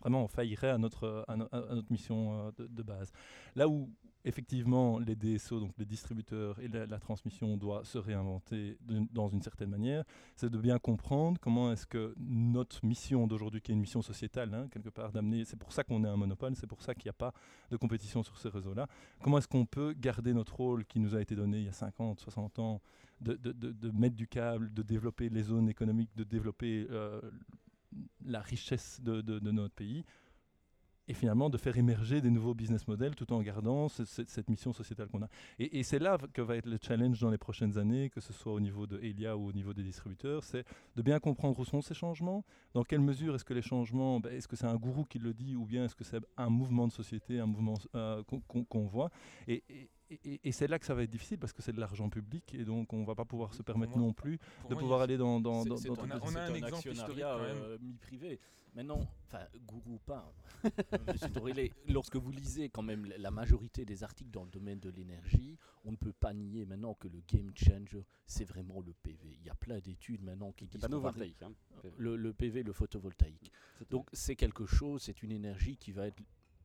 Speaker 5: vraiment on faillirait à notre, à no- à notre mission euh, de, de base. Là où effectivement les DSO, donc les distributeurs et la, transmission doit se réinventer dans une certaine manière, c'est de bien comprendre comment est-ce que notre mission d'aujourd'hui, qui est une mission sociétale, hein, quelque part d'amener, c'est pour ça qu'on est un monopole, c'est pour ça qu'il n'y a pas de compétition sur ces réseaux-là, comment est-ce qu'on peut garder notre rôle qui nous a été donné il y a 50, 60 ans, de, mettre du câble, de développer les zones économiques, de développer euh, la richesse de notre pays, et finalement de faire émerger des nouveaux business models tout en gardant ce- ce- cette mission sociétale qu'on a. Et, c'est là que va être le challenge dans les prochaines années, que ce soit au niveau de Elia ou au niveau des distributeurs, c'est de bien comprendre où sont ces changements, dans quelle mesure est-ce que les changements, ben, est-ce que c'est un gourou qui le dit ou bien est-ce que c'est un mouvement de société, un mouvement euh, qu'on voit. Et- et c'est là que ça va être difficile parce que c'est de l'argent public et donc on va pas pouvoir se permettre
Speaker 3: moi-
Speaker 5: non plus de
Speaker 3: moi,
Speaker 5: pouvoir aller dans, dans, dans, dans
Speaker 2: un-
Speaker 3: on a- on a un
Speaker 2: c'est
Speaker 3: exemple historique,
Speaker 2: actionnariat,
Speaker 3: quand même.
Speaker 2: euh, mi-privé. Maintenant, enfin, gourou pas. hein. *laughs* Monsieur Torelli, lorsque vous lisez quand même la- majorité des articles dans le domaine de l'énergie, on ne peut pas nier maintenant que le game changer, c'est vraiment le PV. Il y a plein d'études maintenant qui disent
Speaker 1: hein.
Speaker 2: le, le PV, le photovoltaïque. Donc c'est quelque chose, c'est une énergie qui va être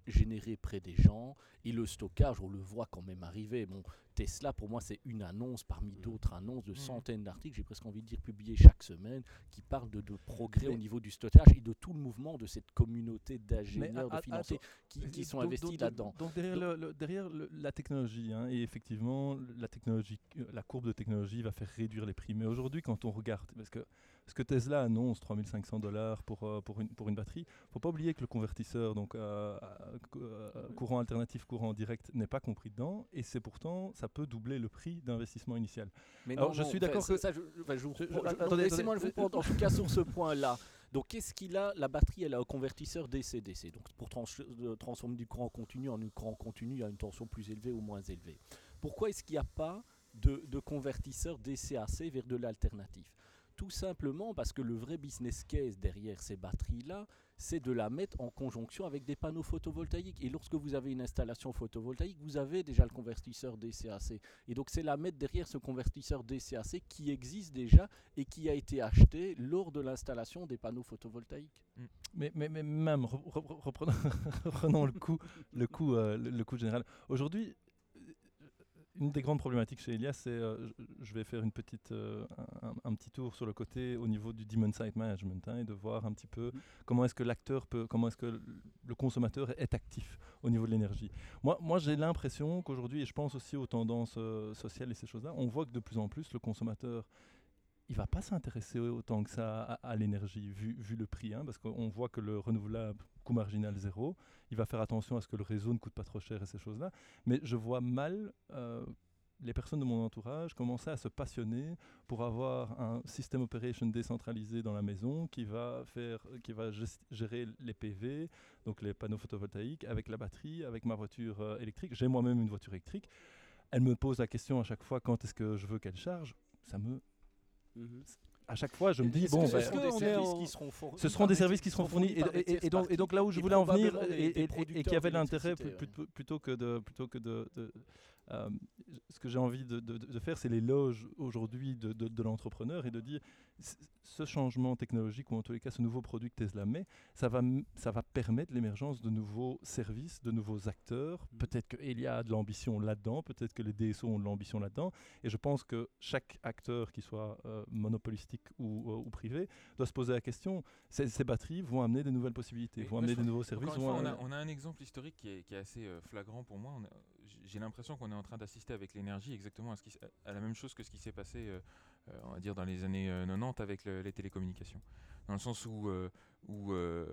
Speaker 2: générée près des gens et le stockage, on le voit quand même arriver. Bon, Tesla, pour moi, c'est une annonce parmi
Speaker 1: Mm.
Speaker 2: d'autres annonces de
Speaker 3: Mm.
Speaker 2: centaines d'articles, j'ai presque envie de dire publiés chaque semaine, qui parlent de, de progrès au niveau du stockage et de tout le mouvement de cette communauté d'ingénieurs, de financiers qui, qui sont
Speaker 5: Donc-
Speaker 2: investis
Speaker 5: donc-
Speaker 2: là-dedans.
Speaker 5: Donc derrière, le- le- derrière le- la technologie, hein, et effectivement, la, technologie, euh, la courbe de technologie va faire réduire les prix. Mais aujourd'hui, quand on regarde, parce que ce que Tesla annonce 3500 dollars pour, euh, pour, une, pour une batterie, faut pas oublier que le convertisseur, donc euh, euh, cou- courant alternatif, courant direct, n'est pas compris dedans, et c'est pourtant, ça peut doubler le prix d'investissement initial.
Speaker 2: Mais
Speaker 5: Alors, je suis d'accord que-
Speaker 2: ça, je, enfin, je vous
Speaker 5: Je- je-
Speaker 2: reprends- je-
Speaker 5: attendez,
Speaker 2: Laissez-moi vous prendre en tout cas sur ce point-là. Donc, qu'est-ce qu'il a La batterie, elle a un convertisseur DC-DC. Donc, pour trans- transformer du courant continu en un courant continu à une tension plus élevée ou moins élevée. Pourquoi est-ce qu'il n'y a pas de, de convertisseur DC-AC vers de l'alternatif? Tout simplement parce que le vrai business case derrière ces batteries-là, c'est de la mettre en conjonction avec des panneaux photovoltaïques. Et lorsque vous avez une installation photovoltaïque, vous avez déjà le convertisseur DC-AC. Et donc c'est la mettre derrière ce convertisseur DC-AC qui existe déjà et qui a été acheté lors de l'installation des panneaux photovoltaïques.
Speaker 5: Mais, mais, mais même, re- re- *laughs* reprenons, le le coup, euh, le, le coup général. Aujourd'hui, une des grandes problématiques chez Elias, c'est, euh, je, vais faire une petite, euh, un, un petit tour sur le côté au niveau du demand side management hein, et de voir un petit peu
Speaker 1: Mhm.
Speaker 5: comment est-ce que l'acteur peut, comment est-ce que le- le consommateur est actif au niveau de l'énergie. Moi, moi j'ai l'impression qu'aujourd'hui, et je pense aussi aux tendances euh, sociales et ces choses-là, on voit que de plus en plus le consommateur il va pas s'intéresser autant que ça à, à l'énergie, vu, vu le prix, hein, parce qu'on voit que le renouvelable, coût marginal zéro, il va faire attention à ce que le réseau ne coûte pas trop cher et ces choses-là. Mais je vois mal euh, les personnes de mon entourage commencer à se passionner pour avoir un système operation décentralisé dans la maison qui va, faire, qui va gérer les PV, donc les panneaux photovoltaïques, avec la batterie, avec ma voiture euh, électrique. J'ai moi-même une voiture électrique. Elle me pose la question à chaque fois quand est-ce que je veux qu'elle charge? Ça me
Speaker 1: Mhm.
Speaker 5: À chaque fois, je me dis, bon,
Speaker 2: ce
Speaker 5: ben,
Speaker 2: seront
Speaker 1: est-ce
Speaker 2: des
Speaker 1: qu'on est
Speaker 2: services
Speaker 1: en-
Speaker 2: qui seront fournis
Speaker 5: ce seront des services qui seront fournis. Et, donc, et donc là où je voulais en venir, et,
Speaker 2: des
Speaker 5: et- et- et
Speaker 2: producteurs
Speaker 5: qui avait l'intérêt
Speaker 2: ouais.
Speaker 5: plutôt, plutôt que de, plutôt que de, de- euh, ce que j'ai envie de, de- de faire, c'est l'éloge aujourd'hui de, l'entrepreneur et de dire ce changement technologique ou en tous les cas ce nouveau produit que Tesla met, ça va, ça va permettre l'émergence de nouveaux services, de nouveaux acteurs. Peut-être qu'il y a de l'ambition là-dedans, peut-être que les DSO ont de l'ambition là-dedans. Et je pense que chaque acteur, qu'il soit euh, monopolistique ou, euh, ou privé, doit se poser la question ces, ces batteries vont amener des nouvelles possibilités,
Speaker 3: Mais
Speaker 5: vont amener des nouveaux services.
Speaker 3: fois, on, a,
Speaker 5: amener-
Speaker 3: on a un exemple historique qui est, qui est assez flagrant pour moi. On a- j- J'ai l'impression qu'on est en train d'assister avec l'énergie exactement à, la même chose que ce qui s'est passé, euh, euh, on va dire, dans les années euh, 90 avec le- les télécommunications. Dans le sens où, euh, euh,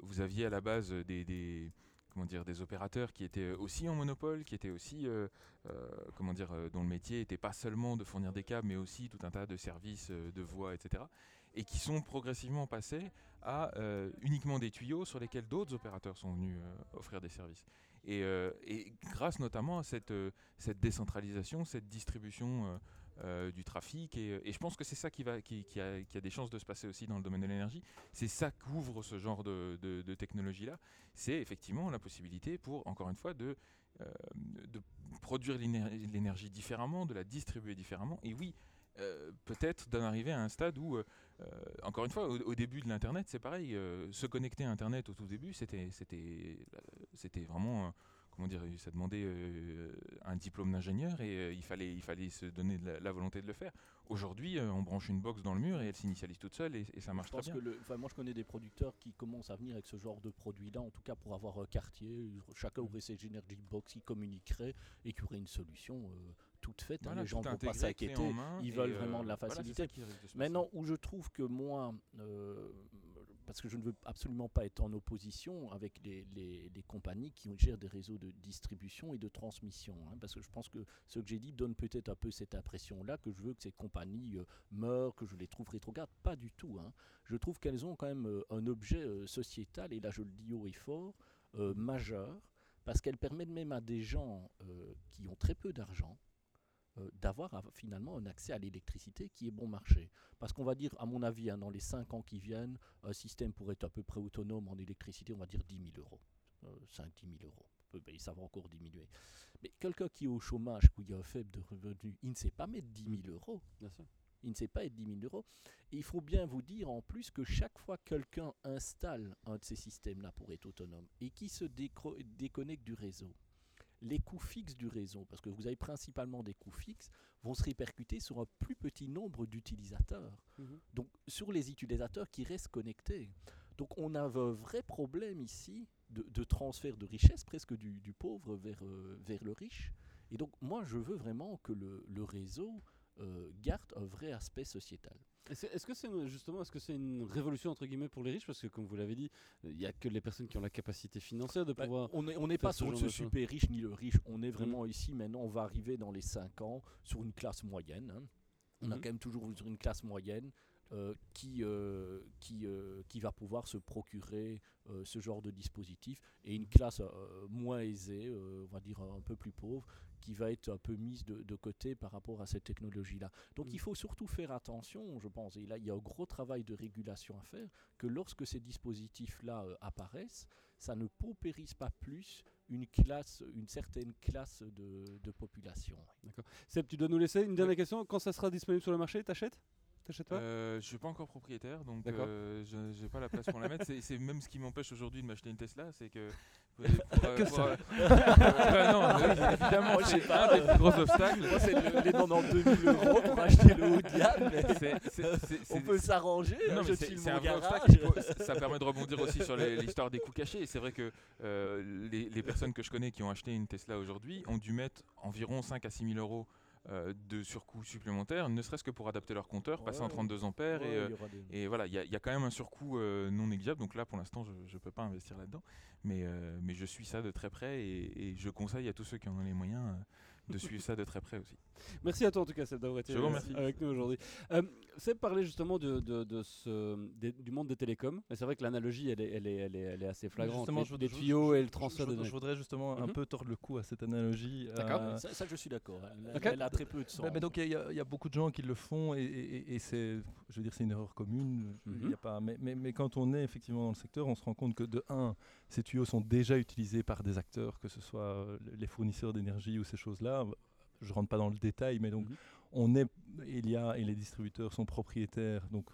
Speaker 3: vous aviez à la base des, comment dire, des opérateurs qui étaient aussi en monopole, qui étaient aussi, euh, euh, comment dire, euh, dont le métier n'était pas seulement de fournir des câbles, mais aussi tout un tas de services euh, de voix, etc. Et qui sont progressivement passés à euh, uniquement des tuyaux sur lesquels d'autres opérateurs sont venus euh, offrir des services. Et, euh, et grâce notamment à cette, euh, cette décentralisation, cette distribution euh, du trafic, et, je pense que c'est ça qui, va, qui, a, qui a des chances de se passer aussi dans le domaine de l'énergie, c'est ça qu'ouvre ce genre de, de- de technologie-là, c'est effectivement la possibilité pour, encore une fois, de, de produire l'éner- l'énergie différemment, de la distribuer différemment, et oui, euh, peut-être d'en arriver à un stade où, euh, euh, encore une fois, au, au début de l'Internet, c'est pareil. euh, se connecter à Internet au tout début, c'était, vraiment, comment dire, ça demandait un diplôme d'ingénieur et il fallait, il fallait se donner de la, la volonté de le faire. Aujourd'hui, on branche une box dans le mur et elle s'initialise toute seule et, et ça marche
Speaker 2: Je
Speaker 3: très bien.
Speaker 2: que le, enfin, moi je connais des producteurs qui commencent à venir avec ce genre de produit-là, en tout cas pour avoir un quartier, chacun aurait ses Energy Box qui communiquerait et qui aurait une solution toute faite. hein. Les gens ne vont pas s'inquiéter. ils veulent vraiment de la facilité. Maintenant, où je trouve que moi, euh, parce que je ne veux absolument pas être en opposition avec les, les- les compagnies qui gèrent des réseaux de distribution et de transmission, hein, parce que je pense que ce que j'ai dit donne peut-être un peu cette impression-là que je veux que ces compagnies euh, meurent, que je les trouve rétrogrades. Pas du tout. hein. Je trouve qu'elles ont quand même euh, un objet euh, sociétal, et là je le dis haut et fort, euh, majeur, parce qu'elles permettent même à des gens euh, qui ont très peu d'argent, euh, d'avoir finalement un accès à l'électricité qui est bon marché. Parce qu'on va dire, à mon avis, hein, dans les 5 ans qui viennent, un système pourrait être à peu près autonome en électricité, on va dire 10 000 euros. 5-10 000 euros. Peu- ben, ça va encore diminuer. Mais quelqu'un qui est au chômage, y a un faible de revenus, il ne sait pas mettre 10 000 euros.
Speaker 1: Bien sûr.
Speaker 2: Il ne sait pas être 10 000 euros. Et il faut bien vous dire en plus que chaque fois que quelqu'un installe un de ces systèmes-là pour être autonome et qui se déconnecte du réseau, les coûts fixes du réseau, parce que vous avez principalement des coûts fixes, vont se répercuter sur un plus petit nombre d'utilisateurs.
Speaker 1: Mhm.
Speaker 2: Donc sur les utilisateurs qui restent connectés. Donc on a un vrai problème ici de, de transfert de richesse, presque du, du pauvre vers, euh, vers le riche. Et donc moi je veux vraiment que le, le réseau euh, garde un vrai aspect sociétal.
Speaker 1: Est-ce que c'est une- justement est-ce que c'est une révolution entre guillemets pour les riches? Parce que comme vous l'avez dit, il n'y a que les personnes qui ont la capacité financière de
Speaker 2: Bah,
Speaker 1: pouvoir.
Speaker 2: on n'est on pas sur le super riche ni le riche. On est vraiment ici maintenant. On va arriver dans les 5 ans sur une classe moyenne. hein. On a
Speaker 1: Mhm.
Speaker 2: quand même toujours sur une classe moyenne euh, qui, euh, qui, euh, qui va pouvoir se procurer ce genre de dispositif et une classe moins aisée, on va dire un peu plus pauvre, qui va être un peu mise de, de côté par rapport à cette technologie-là. Donc il faut surtout faire attention, je pense, et là il y a un gros travail de régulation à faire, que lorsque ces dispositifs-là euh, apparaissent, ça ne paupérise pas plus une classe, une certaine classe de, de population.
Speaker 1: Seb, tu dois nous laisser une dernière question. Quand ça sera disponible sur le marché, t'achètes? T'achètes pas?
Speaker 3: Euh, je suis pas encore propriétaire, donc
Speaker 1: D'accord.
Speaker 3: euh, je n'ai pas la place pour la mettre. C'est même ce qui m'empêche aujourd'hui de m'acheter une Tesla, c'est que. Pour,
Speaker 5: Que
Speaker 3: pour,
Speaker 5: ça. *laughs*
Speaker 3: bah non, oui, évidemment,
Speaker 2: Moi, je sais
Speaker 3: c'est
Speaker 2: pas.
Speaker 3: un des plus gros obstacles.
Speaker 2: Moi, c'est le- les 92 000 *laughs* euros pour acheter le haut de
Speaker 3: c'est-
Speaker 2: on peut s'arranger.
Speaker 3: Non,
Speaker 2: hein,
Speaker 3: mais
Speaker 2: je
Speaker 3: c'est un vrai obstacle. ça permet de rebondir aussi sur l'histoire des coûts cachés. Et c'est vrai que euh, les, les personnes que je connais qui ont acheté une Tesla aujourd'hui ont dû mettre environ 5 à 6 000 euros euh, de surcoût supplémentaires, ne serait-ce que pour adapter leur compteur, passer en
Speaker 2: Ouais.
Speaker 3: 32 ampères.
Speaker 2: Ouais,
Speaker 3: et, euh,
Speaker 2: des-
Speaker 3: voilà, il y, a- il y a quand même un surcoût euh, non négligeable. Donc là, pour l'instant, je ne peux pas investir là-dedans. Mais, euh, mais je suis ça de très près et, et je conseille à tous ceux qui en ont les moyens de suivre ça de très près aussi.
Speaker 1: Merci à toi en tout cas, Seb, d'avoir été avec nous aujourd'hui. Euh, Seb parlait justement de, de- de ce, des- du monde des télécoms. Et c'est vrai que l'analogie, elle est, elle, est, elle, est, elle est assez flagrante.
Speaker 5: Justement,
Speaker 1: les,
Speaker 5: je-
Speaker 1: les tuyaux
Speaker 5: je-
Speaker 1: et le transfert
Speaker 5: je,
Speaker 1: de
Speaker 5: je voudrais justement un
Speaker 1: Mhm.
Speaker 5: peu tordre le cou à cette analogie.
Speaker 1: D'accord.
Speaker 5: euh,
Speaker 2: Ça, ça, je suis d'accord. Elle, a très peu de sens.
Speaker 5: Bah, mais donc il y, a- y a beaucoup de gens qui le font et, et- et c'est, je veux dire, c'est une erreur commune. je- il y
Speaker 1: Mhm.
Speaker 5: a pas, mais, mais, mais quand on est effectivement dans le secteur, on se rend compte que de un, ces tuyaux sont déjà utilisés par des acteurs, que ce soit euh, les fournisseurs d'énergie ou ces choses-là. Je rentre pas dans le détail, mais donc
Speaker 1: Mhm.
Speaker 5: on est, il y a et les distributeurs sont propriétaires, donc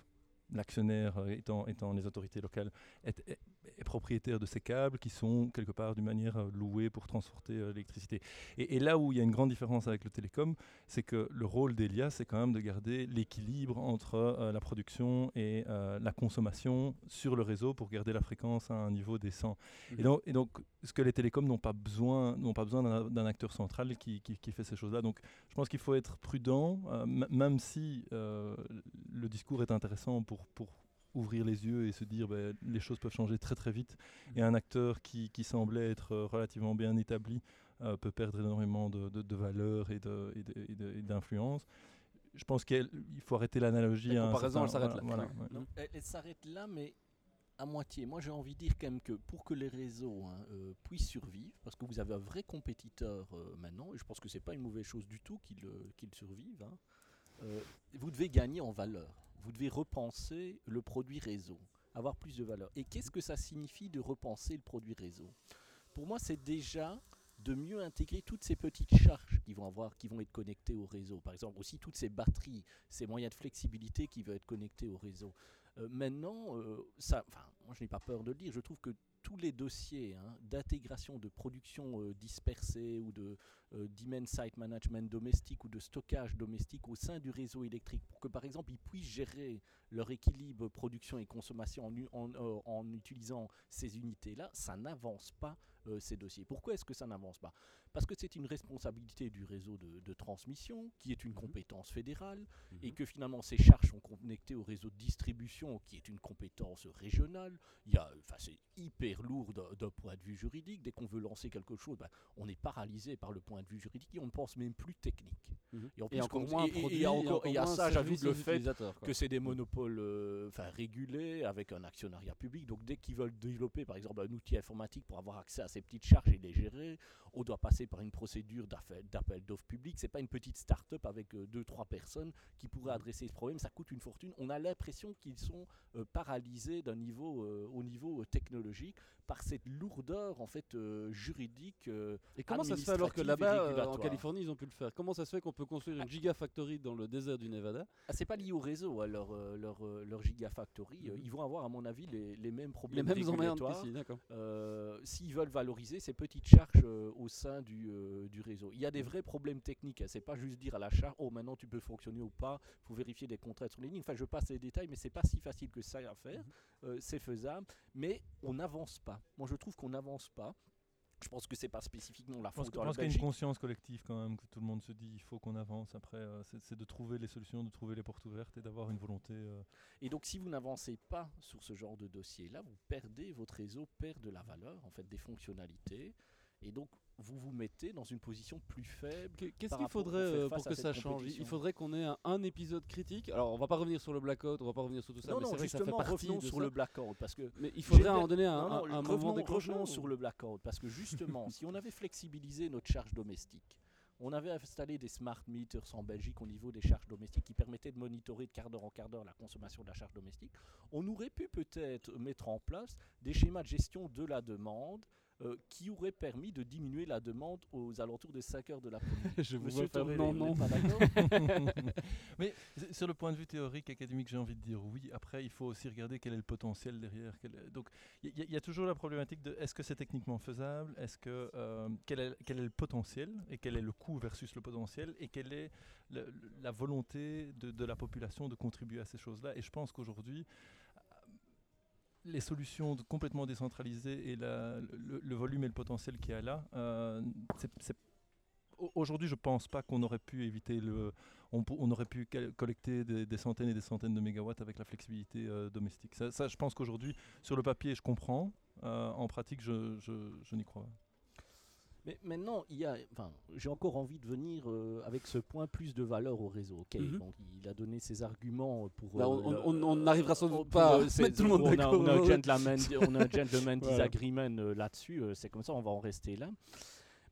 Speaker 5: l'actionnaire étant, étant les autorités locales est, est- est propriétaire de ces câbles qui sont quelque part d'une manière euh, loués pour transporter euh, l'électricité. Et, et là où il y a une grande différence avec le télécom, c'est que le rôle d'Elia, c'est quand même de garder l'équilibre entre euh, la production et euh, la consommation sur le réseau pour garder la fréquence à un niveau décent.
Speaker 1: Mhm.
Speaker 5: Et, donc, et donc, ce que les télécoms n'ont pas besoin, n'ont pas besoin d'un acteur central qui, qui- qui fait ces choses-là. Donc, je pense qu'il faut être prudent, euh, même si le discours est intéressant pour, pour ouvrir les yeux et se dire ben, les choses peuvent changer très très vite. Et un acteur qui, qui semblait être euh, relativement bien établi euh, peut perdre énormément de, de, de valeur et de- et de- et de- et d'influence. Je pense qu'il faut arrêter l'analogie.
Speaker 1: La comparaison,
Speaker 5: certain-
Speaker 1: elle s'arrête
Speaker 5: voilà,
Speaker 1: là.
Speaker 5: voilà, ouais.
Speaker 2: Non, elle, elle s'arrête là, mais à moitié. Moi, j'ai envie de dire quand même que pour que les réseaux hein, euh, puissent survivre, parce que vous avez un vrai compétiteur euh, maintenant, et je pense que c'est pas une mauvaise chose du tout qu'il euh, qu'il survive, hein, euh, vous devez gagner en valeur. Vous devez repenser le produit réseau, avoir plus de valeur. Et qu'est-ce que ça signifie de repenser le produit réseau? Pour moi, c'est déjà de mieux intégrer toutes ces petites charges qui vont avoir, qui vont être connectées au réseau. Par exemple, aussi toutes ces batteries, ces moyens de flexibilité qui vont être connectés au réseau. Euh, maintenant, euh, ça, enfin, moi je n'ai pas peur de le dire, je trouve que tous les dossiers hein, d'intégration de production euh, dispersée ou de euh, site management domestique ou de stockage domestique au sein du réseau électrique pour que par exemple ils puissent gérer leur équilibre production et consommation en, euh, utilisant ces unités-là, ça n'avance pas ces dossiers. Pourquoi est-ce que ça n'avance pas? Parce que c'est une responsabilité du réseau de, de transmission qui est une
Speaker 1: Mhm.
Speaker 2: compétence fédérale et
Speaker 1: Mhm.
Speaker 2: que finalement ces charges sont connectées au réseau de distribution qui est une compétence régionale. Il y a, enfin, c'est hyper lourd d'un point de vue juridique. Dès qu'on veut lancer quelque chose, ben, on est paralysé par le point de vue juridique et on ne pense même plus technique.
Speaker 1: Mhm.
Speaker 2: Et en
Speaker 1: Et
Speaker 2: plus,
Speaker 1: encore moins
Speaker 2: et- et- et
Speaker 1: produit,
Speaker 2: il y a encore-
Speaker 1: et
Speaker 2: et
Speaker 1: encore
Speaker 2: ça,
Speaker 1: moins
Speaker 2: j'ajoute le fait que c'est des monopoles euh, régulés avec un actionnariat public. Donc dès qu'ils veulent développer par exemple un outil informatique pour avoir accès à ces petites charges et les gérer, on doit passer par une procédure d'appel d'offres public. C'est pas une petite start-up avec euh, deux trois personnes qui pourraient
Speaker 1: Mhm.
Speaker 2: adresser ce problème. Ça coûte une fortune. On a l'impression qu'ils sont euh, paralysés d'un niveau euh, au niveau technologique par cette lourdeur en fait euh, juridique. euh,
Speaker 1: Et comment ça se fait alors que là-bas, euh, en. Californie, ils ont pu le faire? Comment ça se fait qu'on peut construire une gigafactory dans le désert du Nevada?
Speaker 2: Ah, c'est pas lié au réseau, à leur, euh, leur, leur gigafactory.
Speaker 1: Mhm.
Speaker 2: Ils vont avoir, à mon avis, les, les mêmes
Speaker 1: Les
Speaker 2: problèmes
Speaker 1: mêmes emmerdes
Speaker 2: s'ils veulent valoriser ces petites charges au sein du, du réseau. Il y a des vrais problèmes techniques. Hein. C'est pas juste dire à la charge, oh maintenant tu peux fonctionner ou pas. Il faut vérifier des contrats sur les lignes. Enfin, je passe les détails, mais c'est pas si facile que ça à faire. Euh, c'est faisable, mais on n'avance pas. Moi, je trouve qu'on n'avance pas. Je pense que c'est pas spécifiquement la faute
Speaker 5: je pense qu'il y a une conscience collective quand même, que tout le monde se dit il faut qu'on avance. Après, euh, c'est c'est de trouver les solutions, de trouver les portes ouvertes et d'avoir une volonté. euh,
Speaker 2: Et donc, si vous n'avancez pas sur ce genre de dossier-là, vous perdez, votre réseau perd de la valeur, en fait, des fonctionnalités. Et donc, vous vous mettez dans une position plus faible.
Speaker 1: Qu'est- Qu'est-ce qu'il faudrait
Speaker 2: pour
Speaker 1: euh, pour que ça change? Il faudrait qu'on ait un, un épisode critique. Alors, on va pas revenir sur le blackout, on va pas revenir sur tout ça.
Speaker 2: non,
Speaker 1: mais
Speaker 2: non,
Speaker 1: vrai que ça fait
Speaker 2: justement,
Speaker 1: partie
Speaker 2: revenons
Speaker 1: de
Speaker 2: sur
Speaker 1: ça.
Speaker 2: le blackout. Parce que
Speaker 1: Mais il faudrait
Speaker 2: J'ai
Speaker 1: à un
Speaker 2: non, non,
Speaker 1: un- moment ou-
Speaker 2: sur le blackout. Parce que justement, si on avait flexibilisé notre charge domestique, on avait installé des smart meters en Belgique au niveau des charges domestiques qui permettaient de monitorer de quart d'heure en quart d'heure la consommation de la charge domestique. On aurait pu peut-être mettre en place des schémas de gestion de la demande euh, qui auraient permis de diminuer la demande aux alentours des 5 heures de l'après-midi. *laughs*
Speaker 1: Je vous
Speaker 2: Monsieur
Speaker 1: vois non, non.
Speaker 2: pas *laughs*
Speaker 5: Mais sur le point de vue théorique, académique, j'ai envie de dire oui. Après, il faut aussi regarder quel est le potentiel derrière. quel Donc, il y, a- il y a toujours la problématique de est-ce que c'est techniquement faisable Est-ce que euh, quel, est, quel est le potentiel et quel est le coût versus le potentiel et quelle est le- la volonté de, de la population de contribuer à ces choses-là Et je pense qu'aujourd'hui les solutions complètement décentralisées et la- le, volume et le potentiel qu'il y a là, euh, aujourd'hui, je pense pas qu'on aurait pu éviter le. On, aurait pu collecter des, centaines et des centaines de mégawatts avec la flexibilité euh, domestique. Ça, je pense qu'aujourd'hui, sur le papier, je comprends. Euh, en pratique, je n'y crois pas.
Speaker 2: Mais maintenant, il y a, enfin, j'ai encore envie de venir euh, avec ce point plus de valeur au réseau. Ok,
Speaker 1: Mhm.
Speaker 2: donc il a donné ses arguments pour.
Speaker 1: Là,
Speaker 2: euh,
Speaker 1: on- n'arrivera sans doute
Speaker 2: pour,
Speaker 1: pas à
Speaker 2: euh, c'est-
Speaker 1: mettre tout le monde
Speaker 2: on a-
Speaker 1: d'accord. *laughs*
Speaker 2: On a un gentleman, on a un gentleman disagreement euh, là-dessus. euh, c'est comme ça, on va en rester là.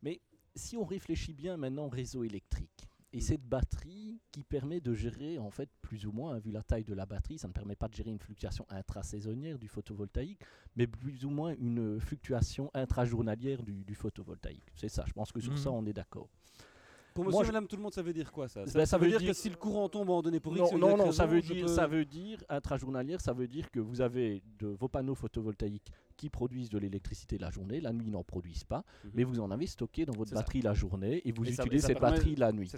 Speaker 2: Mais si on réfléchit bien maintenant au réseau électrique et
Speaker 1: Mhm.
Speaker 2: cette batterie qui permet de gérer en fait plus ou moins, hein, vu la taille de la batterie, ça ne permet pas de gérer une fluctuation intrasaisonnière du photovoltaïque, mais plus ou moins une fluctuation intrajournalière du, du photovoltaïque. C'est ça, je pense que sur ça on est d'accord.
Speaker 1: Pour
Speaker 2: Moi,
Speaker 1: monsieur,
Speaker 2: je-
Speaker 1: madame, tout le monde, ça veut dire quoi ça?
Speaker 2: Ben, ça veut
Speaker 1: dire,
Speaker 2: dire-
Speaker 1: que si le courant tombe en donné pour
Speaker 2: Non,
Speaker 1: X
Speaker 2: non, non, ça veut dire,
Speaker 1: peux-
Speaker 2: ça veut dire intrajournalière, ça veut dire que vous avez de vos panneaux photovoltaïques qui produisent de l'électricité la journée, la nuit ils n'en produisent pas,
Speaker 1: Mhm.
Speaker 2: mais vous en avez stocké dans votre
Speaker 1: ça.
Speaker 2: batterie la journée et vous
Speaker 1: Et
Speaker 2: utilisez
Speaker 1: ça
Speaker 2: cette batterie la nuit.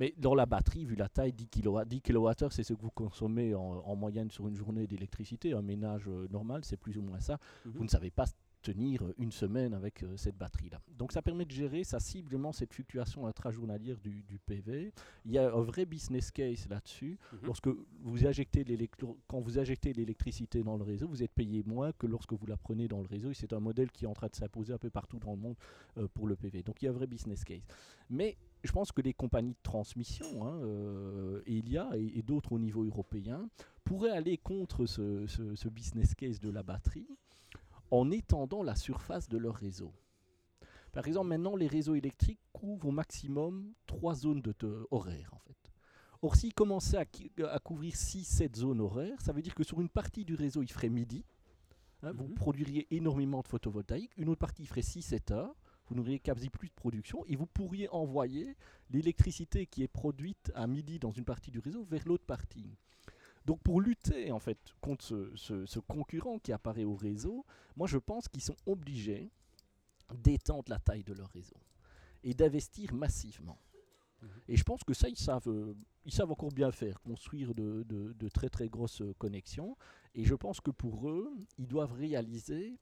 Speaker 2: Mais dans la batterie, vu la taille, 10 kW, 10 kWh, c'est ce que vous consommez en, en moyenne sur une journée d'électricité. Un ménage euh, normal, c'est plus ou moins ça.
Speaker 1: Mhm.
Speaker 2: Vous ne savez pas tenir euh, une semaine avec euh, cette batterie-là. Donc ça permet de gérer sensiblement cette fluctuation intrajournalière du, du PV. Il y a un vrai business case là-dessus.
Speaker 1: Mhm.
Speaker 2: Lorsque vous injectez quand vous injectez l'électricité dans le réseau, vous êtes payé moins que lorsque vous la prenez dans le réseau. Et c'est un modèle qui est en train de s'imposer un peu partout dans le monde euh, pour le PV. Donc il y a un vrai business case. Mais je pense que les compagnies de transmission, hein, euh, Elia et, et d'autres au niveau européen, pourraient aller contre ce, ce- ce business case de la batterie en étendant la surface de leur réseau. Par exemple, maintenant, les réseaux électriques couvrent au maximum trois zones de horaires, en fait. Or, s'ils commençaient à, à couvrir 6-7 zones horaires, ça veut dire que sur une partie du réseau, il ferait midi. hein, Vous
Speaker 1: Mhm.
Speaker 2: produiriez énormément de photovoltaïque. Une autre partie ferait 6-7 heures. Vous n'auriez quasi plus de production et vous pourriez envoyer l'électricité qui est produite à midi dans une partie du réseau vers l'autre partie. Donc pour lutter en fait contre ce, ce- ce concurrent qui apparaît au réseau, moi je pense qu'ils sont obligés d'étendre la taille de leur réseau et d'investir massivement.
Speaker 1: Mhm.
Speaker 2: Et je pense que ça, ils savent, euh, ils savent encore bien faire, construire de, de- de très très grosses euh, connexions. Et je pense que pour eux, ils doivent réaliser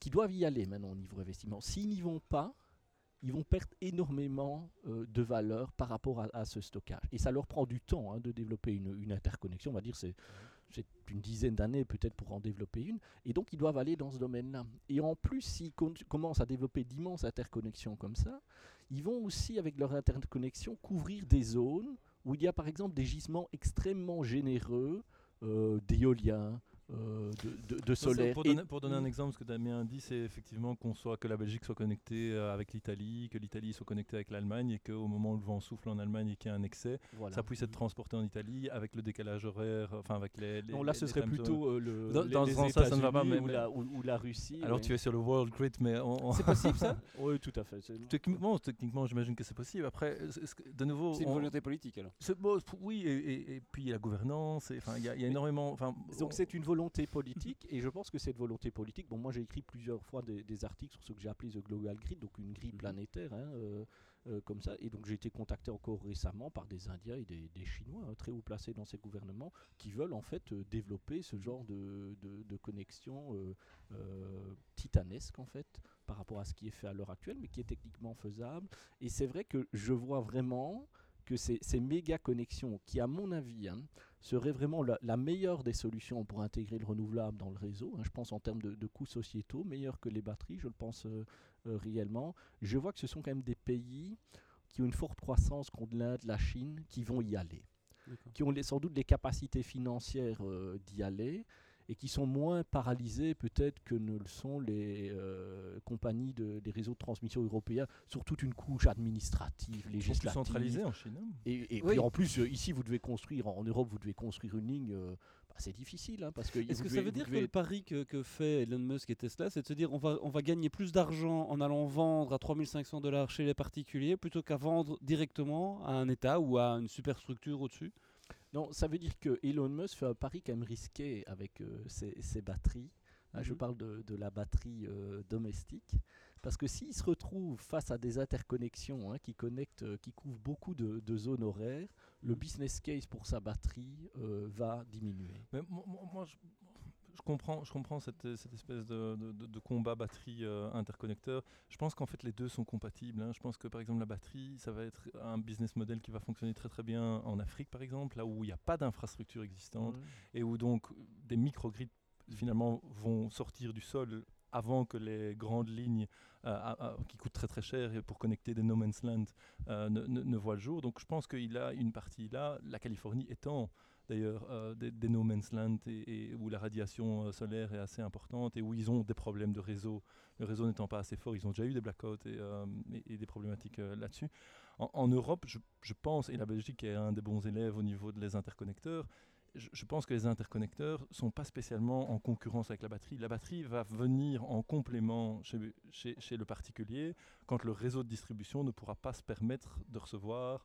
Speaker 2: qu'ils doivent y aller maintenant au niveau investissement. S'ils n'y vont pas, ils vont perdre énormément euh, de valeur par rapport à, ce stockage. Et ça leur prend du temps hein, de développer une, une interconnexion. On va dire c'est une dizaine d'années peut-être pour en développer une. Et donc ils doivent aller dans ce domaine-là. Et en plus, s'ils commencent à développer d'immenses interconnexions comme ça, ils vont aussi, avec leur interconnexion, couvrir des zones où il y a par exemple des gisements extrêmement généreux euh, d'éolien, euh, de, de- de
Speaker 5: Ça, c'est
Speaker 2: solaire.
Speaker 5: Pour donner, pour donner un exemple, ce que Damien dit, c'est effectivement qu'on soit que la Belgique soit connectée euh, avec l'Italie, que l'Italie soit connectée avec l'Allemagne et qu'au moment où le vent souffle en Allemagne et qu'il y a un excès,
Speaker 2: voilà.
Speaker 5: ça puisse être transporté en Italie avec le décalage horaire, enfin avec les. les-
Speaker 2: Non, là,
Speaker 5: les-
Speaker 2: ce serait plutôt euh, le,
Speaker 5: Dans-
Speaker 2: les-
Speaker 5: dans
Speaker 2: les
Speaker 5: sens-là, ça ne va pas, mais-
Speaker 2: ou,
Speaker 5: mais-
Speaker 2: la, ou, ou la Russie.
Speaker 5: Alors tu es sur le World Grid, mais on-
Speaker 1: C'est possible ça *laughs*
Speaker 2: Oui, tout à fait.
Speaker 5: techniquement, techniquement, j'imagine que c'est possible. Après, de nouveau,
Speaker 1: C'est une
Speaker 5: on-
Speaker 1: volonté politique alors.
Speaker 5: bon, oui, et, et- et puis il y a la gouvernance, enfin il y, a- il y a énormément.
Speaker 2: Donc
Speaker 5: on-
Speaker 2: c'est une volonté politique et je pense que cette volonté politique, bon moi j'ai écrit plusieurs fois des, des articles sur ce que j'ai appelé The Global Grid, donc une grille
Speaker 1: Mhm.
Speaker 2: planétaire hein, euh, euh, comme ça, et donc j'ai été contacté encore récemment par des Indiens et des, des Chinois hein, très haut placés dans ces gouvernements qui veulent en fait euh, développer ce genre de, de, de connexion titanesque en fait par rapport à ce qui est fait à l'heure actuelle, mais qui est techniquement faisable. Et c'est vrai que je vois vraiment que ces, ces méga connexions, qui à mon avis hein, serait vraiment la, la meilleure des solutions pour intégrer le renouvelable dans le réseau. hein. je pense en termes de, de coûts sociétaux, meilleur que les batteries, je le pense euh, euh, réellement. Je vois que ce sont quand même des pays qui ont une forte croissance contre l'Inde, la Chine, qui vont y aller, qui ont les- sans doute les capacités financières euh, d'y aller et qui sont moins paralysés peut-être que ne le sont les euh, compagnies de, des réseaux de transmission européens sur toute une couche administrative,
Speaker 5: ils sont plus
Speaker 2: législative.
Speaker 5: centralisés en Chine.
Speaker 2: Et, et
Speaker 1: Oui.
Speaker 2: puis en plus, euh, ici, vous devez construire, en Europe, vous devez construire une ligne. euh, bah, c'est difficile, hein, parce que.
Speaker 1: Est-ce que
Speaker 2: devez-
Speaker 1: ça veut dire que le pari que, que fait Elon Musk et Tesla, c'est de se dire on va, on va gagner plus d'argent en allant vendre à 3500 dollars chez les particuliers plutôt qu'à vendre directement à un État ou à une superstructure au-dessus?
Speaker 2: Non, ça veut dire que Elon Musk fait un pari quand même risqué avec euh, ses, ses batteries. Hein, Je
Speaker 1: Mhm.
Speaker 2: parle de, de la batterie euh, domestique. Parce que s'il se retrouve face à des interconnexions hein, qui connectent, euh, qui couvrent beaucoup de, de zones horaires, le business case pour sa batterie va diminuer.
Speaker 5: Mais moi, je, je comprends, je comprends cette, cette espèce de, de- de- de combat batterie euh, interconnecteur. Je pense qu'en fait les deux sont compatibles. hein. Je pense que par exemple la batterie, ça va être un business model qui va fonctionner très très bien en Afrique par exemple, là où il n'y a pas d'infrastructure existante et où donc des microgrids finalement vont sortir du sol avant que les grandes lignes qui coûtent très très cher pour connecter des no man's land ne, ne, voient le jour. Donc je pense qu'il a une partie là, la Californie étant d'ailleurs euh, des, no man's land et, où la radiation euh, solaire est assez importante et où ils ont des problèmes de réseau. Le réseau n'étant pas assez fort, ils ont déjà eu des blackouts et, euh, des problématiques là-dessus. En, Europe, je, pense, et la Belgique est un des bons élèves au niveau des interconnecteurs, je, pense que les interconnecteurs ne sont pas spécialement en concurrence avec la batterie. La batterie va venir en complément chez, le particulier quand le réseau de distribution ne pourra pas se permettre de recevoir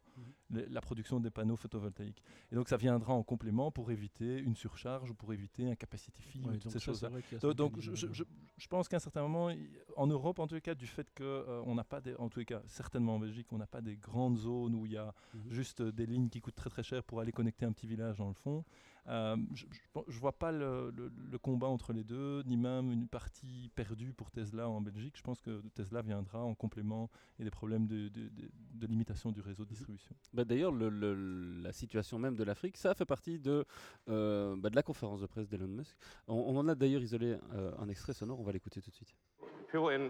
Speaker 5: mhm. la production des panneaux photovoltaïques. Et donc ça viendra en complément pour éviter une surcharge ou pour éviter un capacity fee, toutes ces choses-là. Donc, je, je, pense qu'à un certain moment, en Europe en tout cas, du fait qu'on euh, n'a pas, des, en tous les cas certainement en Belgique, on n'a pas des grandes zones où il y a mhm. juste des lignes qui coûtent très très cher pour aller connecter un petit village dans le fond. Euh, je ne vois pas le, combat entre les deux, ni même une partie perdue pour Tesla en Belgique. Je pense que Tesla viendra en complément et des problèmes de, limitation du réseau de distribution.
Speaker 1: Bah D'ailleurs, la situation même de l'Afrique, ça fait partie de, euh, bah de la conférence de presse d'Elon Musk. On, en a d'ailleurs isolé euh, un extrait sonore, on va l'écouter tout de suite.
Speaker 4: People in,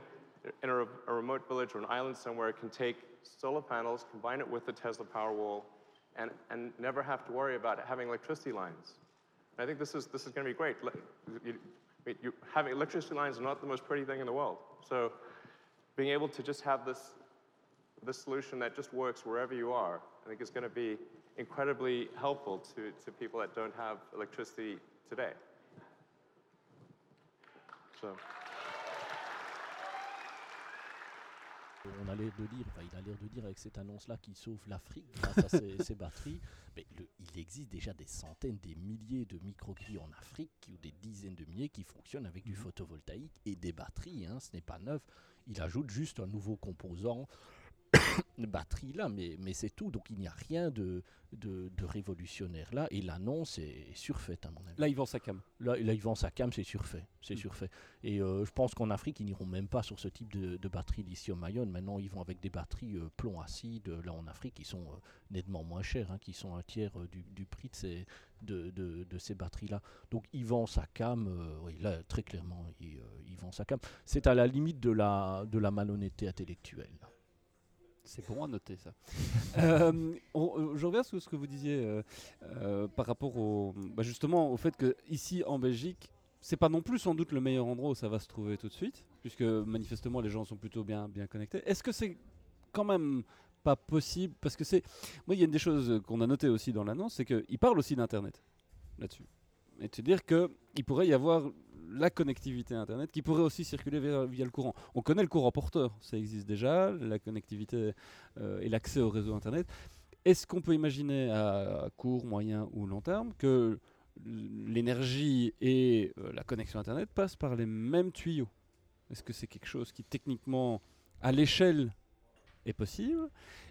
Speaker 4: in a, a remote village or an island somewhere can take solar panels, combine it with the Tesla Powerwall, and, and never have to worry about having electricity lines. And I think this is, this is going to be great. You, you, having electricity lines is not the most pretty thing in the world. So being able to just have this, this solution that just works wherever you are, I think is going to be incredibly helpful to, to people that don't have electricity today. So.
Speaker 2: On a l'air de dire, enfin, il a l'air de dire avec cette annonce-là qu'il sauve l'Afrique grâce à ses, *laughs* batteries. Mais il existe déjà des centaines, des milliers de microgrids en Afrique, ou des dizaines de milliers qui fonctionnent avec du mhm. photovoltaïque et des batteries. Hein, ce n'est pas neuf. Il ajoute juste un nouveau composant batterie là, mais, mais c'est tout. Donc il n'y a rien de, de, révolutionnaire là. Et l'annonce est surfaite, à mon avis.
Speaker 1: Là, ils vendent sa cam.
Speaker 2: Là, là ils vendent sa cam, c'est surfait. C'est mm. surfait. Et euh, je pense qu'en Afrique, ils n'iront même pas sur ce type de, de batterie lithium-ion. Maintenant, ils vont avec des batteries euh, plomb acide. Là, en Afrique, ils sont euh, nettement moins chers, hein, qui sont un tiers du, du, prix de ces, de, de, ces batteries-là. Donc, ils vendent sa cam. oui, là, très clairement, ils, ils vendent sa cam. C'est à la limite de la, de la malhonnêteté intellectuelle.
Speaker 1: C'est bon à noter ça. *laughs* Euh, je reviens sur ce que vous disiez euh, euh, par rapport au, bah, justement au fait que ici en Belgique, c'est pas non plus sans doute le meilleur endroit où ça va se trouver tout de suite, puisque manifestement les gens sont plutôt bien, bien connectés. Est-ce que c'est quand même pas possible? Parce que c'est. Moi, il y a une des choses qu'on a notées aussi dans l'annonce, c'est qu'il parle aussi d'Internet là-dessus. Et te dire qu'il pourrait y avoir la connectivité Internet qui pourrait aussi circuler via, le courant. On connaît le courant porteur, ça existe déjà, la connectivité euh, et l'accès au réseau Internet. Est-ce qu'on peut imaginer à court, moyen ou long terme que l'énergie et euh, la connexion Internet passent par les mêmes tuyaux? Est-ce que c'est quelque chose qui techniquement, à l'échelle, est possible?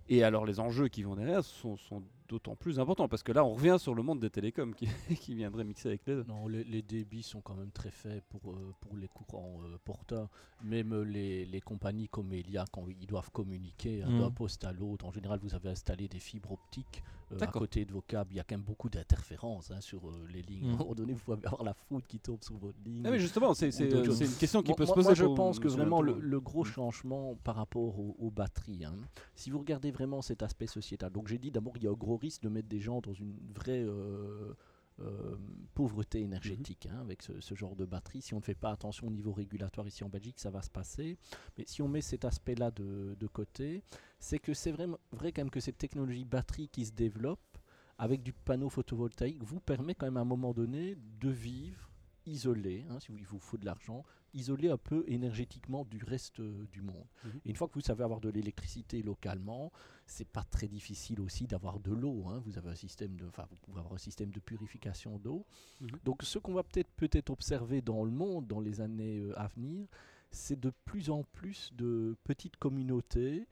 Speaker 1: Et alors les enjeux qui vont derrière sont, sont d'autant plus important parce que là, on revient sur le monde des télécoms qui, *laughs* qui viendrait mixer avec les deux.
Speaker 2: Non, les, débits sont quand même très faibles pour, euh, pour les courants euh, porteurs. Même les, les, compagnies comme Elia, quand ils doivent communiquer d'un mm. poste à l'autre, en général, vous avez installé des fibres optiques euh, à côté de vos câbles. Il y a quand même beaucoup d'interférences hein, sur les lignes. Mm. À un moment donné, vous pouvez avoir la foudre qui tombe sur votre ligne.
Speaker 1: Ah mais justement, c'est une question qui peut se poser. Moi,
Speaker 2: je pense que vraiment le, gros mm. changement par rapport aux, batteries, hein, si vous regardez vraiment cet aspect sociétal, donc j'ai dit d'abord, il y a un gros risque de mettre des gens dans une vraie euh, euh, pauvreté énergétique hein, avec ce, genre de batterie. Si on ne fait pas attention au niveau régulatoire ici en Belgique, ça va se passer. Mais si on met cet aspect-là de, côté, c'est que c'est vrai, vrai quand même que cette technologie batterie qui se développe avec du panneau photovoltaïque vous permet quand même à un moment donné de vivre isolé, hein, si il vous faut de l'argent, isolé un peu énergétiquement du reste euh, du monde. Mhm. Et une fois que vous savez avoir de l'électricité localement, c'est pas très difficile aussi d'avoir de l'eau. Hein. Vous avez un système de, vous pouvez avoir un système de purification d'eau. Mhm. Donc, ce qu'on va peut-être peut-être observer dans le monde dans les années euh, à venir, c'est de plus en plus de petites communautés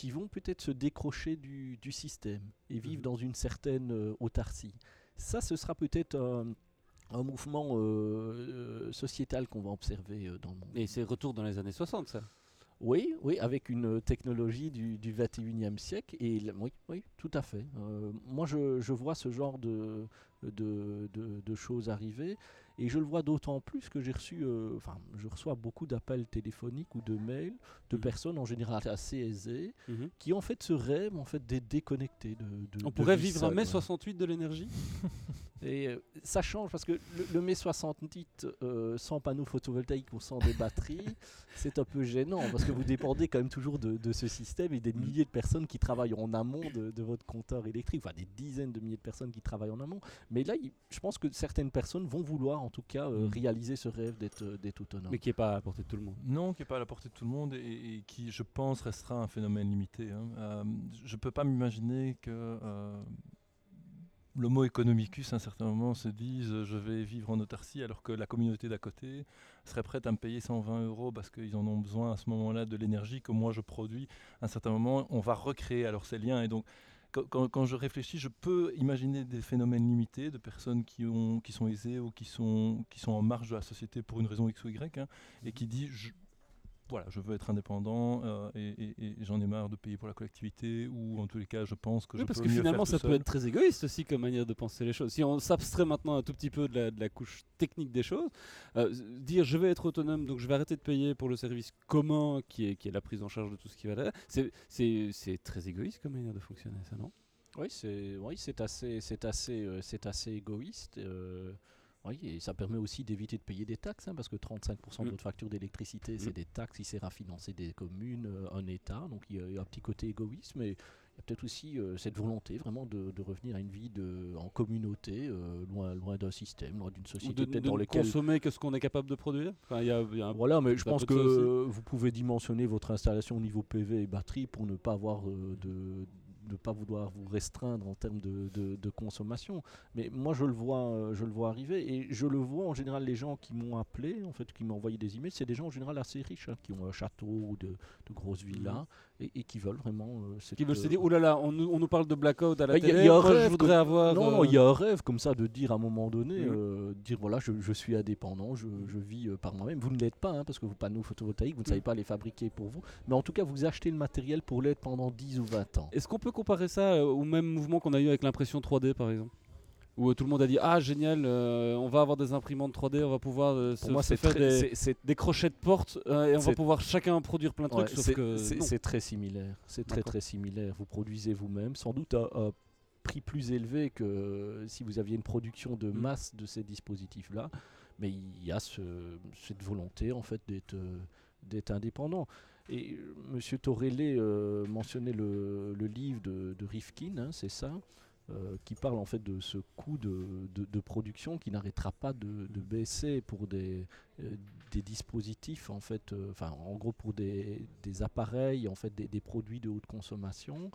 Speaker 2: qui vont peut-être se décrocher du, système et vivre mhm. dans une certaine euh, autarcie. Ça, ce sera peut-être un un mouvement euh, euh, sociétal qu'on va observer dans le monde.
Speaker 1: Et c'est retour dans les années 60, ça
Speaker 2: oui, oui, avec une technologie du, du 21e siècle. Et oui, oui, tout à fait. moi, je, je, vois ce genre de, de, de, choses arriver. Et je le vois d'autant plus que j'ai reçu, euh, enfin, je reçois beaucoup d'appels téléphoniques ou de mails de
Speaker 1: Mhm.
Speaker 2: personnes en général assez aisées
Speaker 1: Mhm.
Speaker 2: qui en fait se rêvent en fait d'être déconnectés de, de-
Speaker 1: On
Speaker 2: de
Speaker 1: pourrait vivre un mai
Speaker 2: ouais.
Speaker 1: 68 de l'énergie? *laughs*
Speaker 2: Et euh, ça change parce que le, le mai 68 euh, sans panneaux photovoltaïques ou sans des batteries, *laughs* c'est un peu gênant parce que vous dépendez quand même toujours de, de ce système et des milliers de personnes qui travaillent en amont de, de votre compteur électrique, enfin des dizaines de milliers de personnes qui travaillent en amont. Mais là, il- je pense que certaines personnes vont vouloir en tout cas euh,
Speaker 5: Mm.
Speaker 2: réaliser ce rêve d'être euh, d'être autonome.
Speaker 1: Mais qui n'est pas à la portée de tout le monde.
Speaker 5: Non, qui n'est pas à la portée de tout le monde et, et qui, je pense, restera un phénomène limité. hein. Euh, je ne peux pas m'imaginer que euh, l'homo economicus, à un certain moment, se dise euh, je vais vivre en autarcie alors que la communauté d'à côté serait prête à me payer 120 euros parce qu'ils en ont besoin à ce moment-là de l'énergie que moi je produis. À un certain moment, on va recréer alors ces liens. Et donc, quand, je réfléchis, je peux imaginer des phénomènes limités de personnes qui, ont, qui sont aisées ou qui sont, qui sont en marge de la société pour une raison X ou Y hein, et qui je, voilà, je veux être indépendant euh, et, et- et j'en ai marre de payer pour la collectivité ou en tous les cas je pense que
Speaker 1: Oui,
Speaker 5: je
Speaker 1: parce
Speaker 5: peux
Speaker 1: que
Speaker 5: mieux
Speaker 1: finalement,
Speaker 5: faire
Speaker 1: ça peut être très égoïste aussi comme manière de penser les choses. Si on s'abstrait maintenant un tout petit peu de la, de la couche technique des choses, euh, dire je vais être autonome, donc je vais arrêter de payer pour le service commun qui est, qui est la prise en charge de tout ce qui va derrière, c'est- très égoïste comme manière de fonctionner, ça, non?
Speaker 2: Oui, c'est oui, assez, c'est assez, euh, c'est assez égoïste. Oui, et ça permet aussi d'éviter de payer des taxes, hein, parce que 35% de votre facture d'électricité, c'est
Speaker 1: Mm.
Speaker 2: des taxes qui sert à financer des communes, euh, un État. Donc il y, a- il un petit côté égoïste, mais il y a peut-être aussi euh, cette volonté vraiment de, de revenir à une vie de, en communauté, euh, loin, loin d'un système, loin d'une
Speaker 1: Ou
Speaker 2: société
Speaker 1: de,
Speaker 2: peut-être
Speaker 1: de
Speaker 2: dans
Speaker 1: consommer que ce qu'on est capable de produire Enfin, il y a, il y a un-
Speaker 2: voilà, mais je pense que
Speaker 1: de
Speaker 2: vous pouvez dimensionner votre installation au niveau PV et batterie pour ne pas avoir euh, de ne pas vouloir vous restreindre en termes de, consommation. Mais moi, je le vois, euh, je le vois arriver et je le vois en général les gens qui m'ont appelé, en fait, qui m'ont envoyé des emails, c'est des gens en général assez riches, hein, qui ont un château ou de, de grosses villas et, et qui veulent vraiment. euh, cette,
Speaker 1: Mhm. qui veulent se
Speaker 2: euh,
Speaker 1: dire, oh là là, on nous, on nous parle de blackout à la
Speaker 2: Bah, il y a-
Speaker 1: télé,
Speaker 2: il y a un
Speaker 1: moi, je voudrais avoir...
Speaker 2: Non, non,
Speaker 1: euh,
Speaker 2: il y a un rêve comme ça de dire à un moment donné,
Speaker 1: Mhm.
Speaker 2: dire voilà, je, je suis indépendant, je, je vis par moi-même. Vous ne l'êtes pas, hein, parce que vos panneaux photovoltaïques, vous ne
Speaker 1: Mhm.
Speaker 2: savez pas les fabriquer pour vous. Mais en tout cas, vous achetez le matériel pour l'être pendant 10 ou 20 ans.
Speaker 1: Est-ce qu'on peut comparer ça au même mouvement qu'on a eu avec l'impression 3D par exemple? Où tout le monde a dit Ah génial, euh, on va avoir des imprimantes 3D, on va pouvoir euh, se,
Speaker 2: moi,
Speaker 1: se
Speaker 2: c'est
Speaker 1: faire
Speaker 2: très-
Speaker 1: des, crochets de porte euh, et on va pouvoir chacun produire plein de trucs.
Speaker 2: ouais, c'est- très similaire. C'est très très similaire. Vous produisez vous-même, sans doute à un prix plus élevé que si vous aviez une production de
Speaker 1: Mhm.
Speaker 2: masse de ces dispositifs-là. Mais il y a ce- cette volonté en fait d'être d'être indépendant. Et Monsieur Torelli mentionnait le, le livre de, de Rifkin, hein, c'est ça, euh, qui parle en fait de ce coût de, production qui n'arrêtera pas de, baisser pour des, euh, des dispositifs en fait, euh, enfin en gros pour des, appareils, en fait des, produits de haute consommation.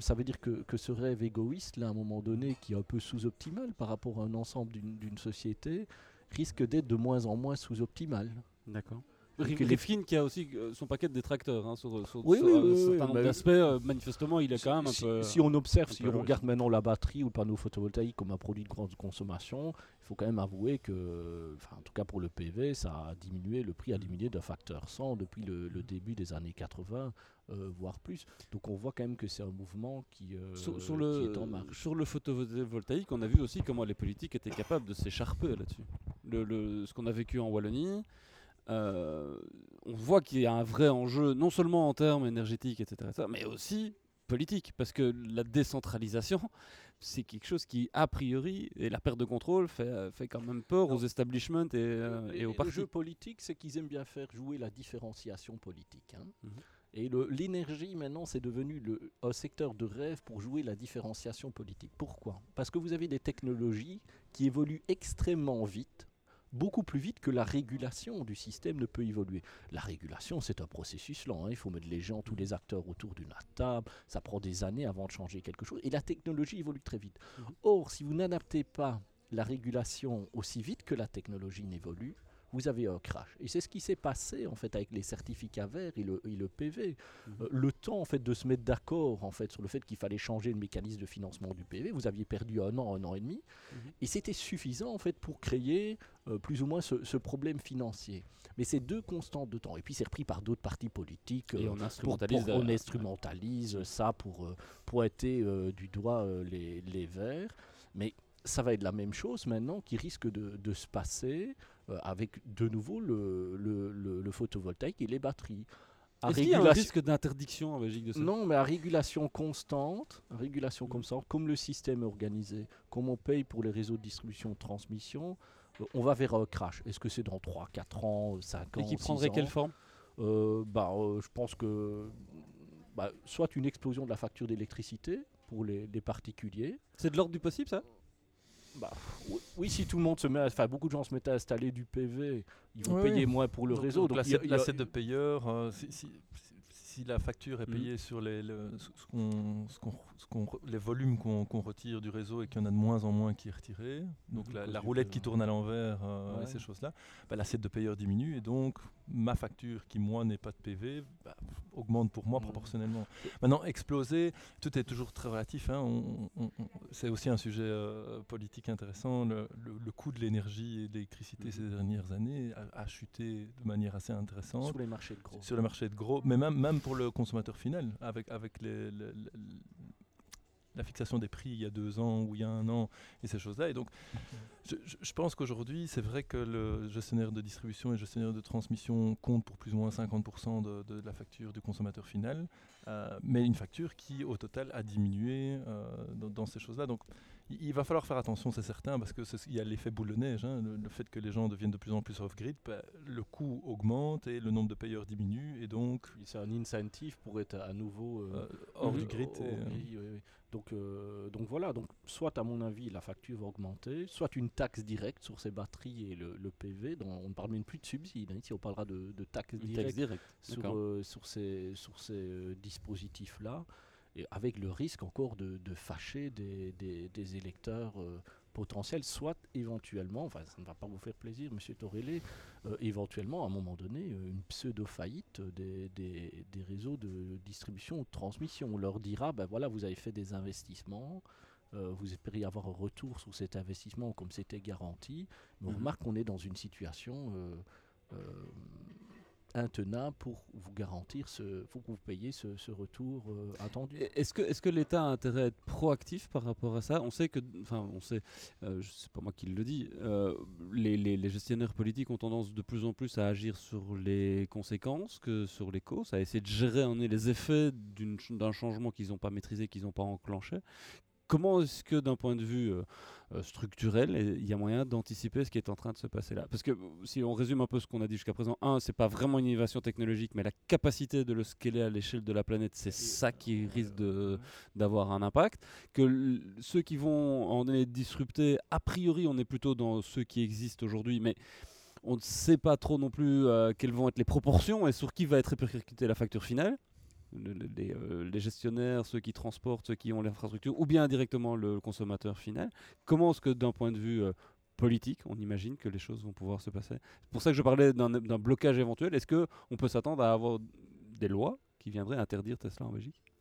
Speaker 2: Ça veut dire que, ce rêve égoïste, là, à un moment donné, qui est un peu sous-optimal par rapport à un ensemble d'une société, risque d'être de moins en moins sous-optimal.
Speaker 1: D'accord.
Speaker 2: Les-
Speaker 1: Rifkin qui a aussi euh, son paquet de détracteurs hein, sur, sur,
Speaker 2: Oui,
Speaker 1: sur
Speaker 2: oui,
Speaker 1: un
Speaker 2: oui,
Speaker 1: certain
Speaker 2: oui,
Speaker 1: nombre
Speaker 2: bah,
Speaker 1: d'aspects. euh, manifestement, il est
Speaker 2: Si-
Speaker 1: quand même un
Speaker 2: si,
Speaker 1: peu.
Speaker 2: si on observe, si on regarde maintenant la batterie ou le panneau photovoltaïque comme un produit de grande consommation, il faut quand même avouer que, en tout cas pour le PV, ça a diminué, le prix a diminué d'un facteur 100 depuis le, le début des années 80, euh, voire plus. Donc on voit quand même que c'est un mouvement qui, euh,
Speaker 1: Sur, sur
Speaker 2: qui
Speaker 1: le,
Speaker 2: est en marche.
Speaker 1: sur le photovoltaïque, on a vu aussi comment les politiques étaient capables de s'écharper là-dessus. Le, le- ce qu'on a vécu en Wallonie, euh, on voit qu'il y a un vrai enjeu, non seulement en termes énergétiques, etc., etc., mais aussi politique, parce que la décentralisation, *laughs* c'est quelque chose qui, a priori, et la perte de contrôle fait, fait quand même peur aux establishments et, euh, et aux
Speaker 2: le
Speaker 1: partis.
Speaker 2: jeu politique, c'est qu'ils aiment bien faire jouer la différenciation politique. hein.
Speaker 1: Mhm.
Speaker 2: Et le- l'énergie, maintenant, c'est devenu le, un secteur de rêve pour jouer la différenciation politique. Pourquoi? Parce que vous avez des technologies qui évoluent extrêmement vite, beaucoup plus vite que la régulation du système ne peut évoluer. La régulation, c'est un processus lent. hein. Il faut mettre les gens, tous les acteurs autour d'une table. Ça prend des années avant de changer quelque chose. Et la technologie évolue très vite.
Speaker 1: Mhm.
Speaker 2: Or, si vous n'adaptez pas la régulation aussi vite que la technologie n'évolue, vous avez un crash. Et c'est ce qui s'est passé en fait avec les certificats verts et le, et le PV.
Speaker 1: Mhm.
Speaker 2: Euh, le temps en fait de se mettre d'accord en fait sur le fait qu'il fallait changer le mécanisme de financement du PV, vous aviez perdu un an, un an et demi,
Speaker 1: Mhm.
Speaker 2: et c'était suffisant en fait pour créer euh, plus ou moins ce, ce problème financier. Mais c'est deux constantes de temps. Et puis c'est repris par d'autres partis politiques.
Speaker 1: Et
Speaker 2: euh,
Speaker 1: on
Speaker 2: pour-
Speaker 1: instrumentalise.
Speaker 2: pour- on instrumentalise ça pour pointer du doigt les, les verts. Mais ça va être la même chose maintenant qui risque de, de se passer avec de nouveau le, le, le- le photovoltaïque et les batteries.
Speaker 1: Est-ce qu'il y a un
Speaker 2: régulation-
Speaker 1: risque d'interdiction en Belgique de ça
Speaker 2: non, mais à régulation constante, à régulation
Speaker 1: Mhm.
Speaker 2: constante, comme le système est organisé, comme on paye pour les réseaux de distribution de transmission, euh, on va vers un crash. Est-ce que c'est dans 3, 4 ans, 5 ans
Speaker 1: Et qui
Speaker 2: 6
Speaker 1: prendrait
Speaker 2: ans
Speaker 1: quelle forme?
Speaker 2: Euh, bah, euh, Je pense que bah, soit une explosion de la facture d'électricité pour les, les particuliers.
Speaker 1: C'est de l'ordre du possible ça?
Speaker 2: Bah, oui, si tout le monde se met, à- enfin beaucoup de gens se mettent à installer du PV, ils vont
Speaker 5: Oui,
Speaker 2: payer moins pour le
Speaker 5: Donc,
Speaker 2: réseau.
Speaker 5: donc
Speaker 2: Donc,
Speaker 5: l'assiette de payeur, euh, si, si- si- la facture est
Speaker 1: Mhm.
Speaker 5: payée sur les, le- ce ce qu'on- ce qu'on- ce qu'on re- les volumes qu'on retire du réseau et qu'il y en a de moins en moins qui est retiré, donc
Speaker 2: Mhm,
Speaker 5: la, roulette
Speaker 2: PV.
Speaker 5: qui tourne à l'envers euh,
Speaker 2: Ouais.
Speaker 5: et ces choses-là, bah, l'assiette de payeur diminue et donc ma facture qui moi n'est pas de PV bah, augmente pour moi
Speaker 2: Mhm.
Speaker 5: proportionnellement. Maintenant exploser, tout est toujours très relatif. hein, C'est aussi un sujet euh, politique intéressant. Le, le- le coût de l'énergie et de l'électricité
Speaker 2: Mhm.
Speaker 5: ces dernières années a, a chuté de manière assez intéressante
Speaker 2: sur les marchés de gros.
Speaker 5: sur le marché de gros, mais même, même pour le consommateur final, avec, avec la fixation des prix il y a deux ans ou il y a un an et ces choses-là. Et donc, je, pense qu'aujourd'hui, c'est vrai que le gestionnaire de distribution et le gestionnaire de transmission compte pour plus ou moins 50% de, de la facture du consommateur final, euh, mais une facture qui, au total, a diminué euh, dans, dans ces choses-là. Donc, il, va falloir faire attention, c'est certain, parce qu'il y a l'effet boule de neige, hein, le, le fait que les gens deviennent de plus en plus off-grid, bah, le coût augmente et le nombre de payeurs diminue, et donc
Speaker 2: C'est un incentive pour être à nouveau euh,
Speaker 5: euh, hors du grid.
Speaker 2: Hors
Speaker 5: et, euh,
Speaker 2: grid, oui, oui. Donc, euh, donc voilà, donc soit à mon avis la facture va augmenter, soit une taxe directe sur ces batteries et le, le PV, dont on ne parle même plus de subsides, hein, ici on parlera de, de taxe directe sur, euh, ces, sur ces euh, dispositifs-là, et avec le risque encore de, de fâcher des, des- des électeurs euh, potentiels, soit éventuellement, enfin ça ne va pas vous faire plaisir, Monsieur Torelli, euh, éventuellement à un moment donné euh, une pseudo-faillite des, réseaux de distribution ou de transmission. On leur dira, ben voilà, vous avez fait des investissements. vous espérez avoir un retour sur cet investissement comme c'était garanti. Mais on
Speaker 1: Mhm.
Speaker 2: remarque qu'on est dans une situation euh, euh, intenable pour vous garantir, ce, faut que vous payiez ce, retour euh, attendu.
Speaker 1: Est-ce que, l'État a intérêt à être proactif par rapport à ça? On sait que, enfin, on sait, euh, c'est pas moi qui le dis, euh, les, gestionnaires politiques ont tendance de plus en plus à agir sur les conséquences que sur les causes, à essayer de gérer les effets d'un changement qu'ils n'ont pas maîtrisé, qu'ils n'ont pas enclenché. Comment est-ce que d'un point de vue euh, euh, structurel, il y a moyen d'anticiper ce qui est en train de se passer là? Parce que euh, si on résume un peu ce qu'on a dit jusqu'à présent, un, c'est pas vraiment une innovation technologique, mais la capacité de le scaler à l'échelle de la planète, c'est ça qui risque d'avoir un impact. Que ceux qui vont en être disruptés, a priori, on est plutôt dans ceux qui existent aujourd'hui, mais on ne sait pas trop non plus euh, quelles vont être les proportions et sur qui va être répercutée la facture finale. Euh, les gestionnaires, ceux qui transportent, ceux qui ont l'infrastructure, ou bien directement le consommateur final. Comment est-ce que d'un point de vue euh, politique, on imagine que les choses vont pouvoir se passer? C'est pour ça que je parlais d'un blocage éventuel. Est-ce qu'on peut s'attendre à avoir des lois qui viendraient interdire Tesla en Belgique?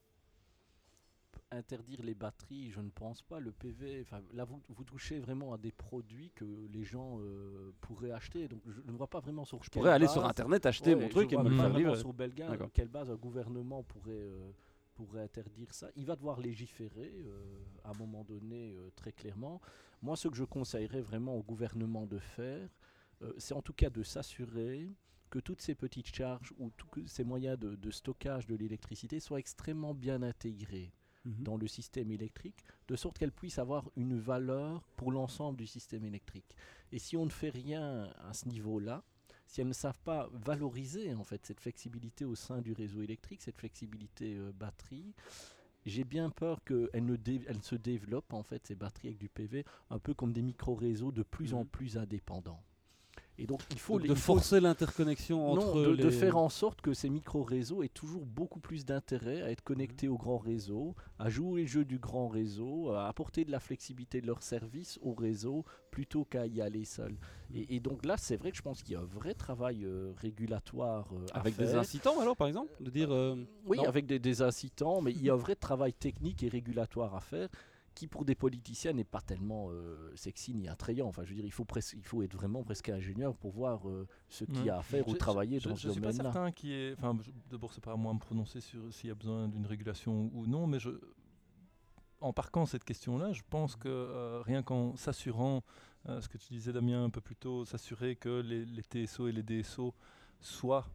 Speaker 2: Interdire les batteries, je ne pense pas. Le PV, enfin, là, vous, vous touchez vraiment à des produits que les gens euh, pourraient acheter. Donc, je ne vois pas vraiment sur
Speaker 1: Je pourrais aller sur Internet, acheter mon truc et me le faire livrer.
Speaker 2: Sur Belga, quelle base un gouvernement pourrait, euh, pourrait interdire ça Il va devoir légiférer euh, à un moment donné, très clairement. Moi, ce que je conseillerais vraiment au gouvernement de faire, c'est en tout cas de s'assurer que toutes ces petites charges ou tous ces moyens de, de stockage de l'électricité soient extrêmement bien intégrés
Speaker 1: Mhm.
Speaker 2: dans le système électrique, de sorte qu'elle puisse avoir une valeur pour l'ensemble du système électrique. Et si on ne fait rien à ce niveau-là, si elles ne savent pas valoriser en fait cette flexibilité au sein du réseau électrique, cette flexibilité euh, batterie, j'ai bien peur qu'elles ne elles se développent en fait ces batteries avec du PV un peu comme des micro-réseaux de plus en
Speaker 1: Mhm.
Speaker 2: plus indépendants. Et donc il faut
Speaker 1: Donc
Speaker 2: les-
Speaker 1: de
Speaker 2: il faut-
Speaker 1: forcer l'interconnexion entre
Speaker 2: non, de, de faire en sorte que ces micro-réseaux aient toujours beaucoup plus d'intérêt à être connectés au grand réseau, à jouer le jeu du grand réseau, à apporter de la flexibilité de leur service au réseau plutôt qu'à y aller seul. Et, et donc là, c'est vrai que je pense qu'il y a un vrai travail euh, régulatoire euh, à
Speaker 1: avec des
Speaker 2: faire.
Speaker 1: incitants alors par exemple de dire euh,
Speaker 2: Oui,
Speaker 1: non.
Speaker 2: avec des, des incitants, mais il y a un vrai travail technique et régulatoire à faire qui pour des politiciens n'est pas tellement euh, sexy ni attrayant. Enfin, je veux dire, il faut, il faut être vraiment presque ingénieur pour voir euh, ce qu'il y a à faire ou
Speaker 5: Je-
Speaker 2: travailler
Speaker 5: je,
Speaker 2: dans
Speaker 5: je
Speaker 2: ce
Speaker 5: suis pas
Speaker 2: domaine-là.
Speaker 5: certain qu'il y ait. Enfin, je- d'abord, c'est pas à moi de me prononcer sur s'il y a besoin d'une régulation ou non, mais je. en parquant cette question-là, je pense que euh, rien qu'en s'assurant, euh, ce que tu disais Damien un peu plus tôt, s'assurer que les, les TSO et les DSO soient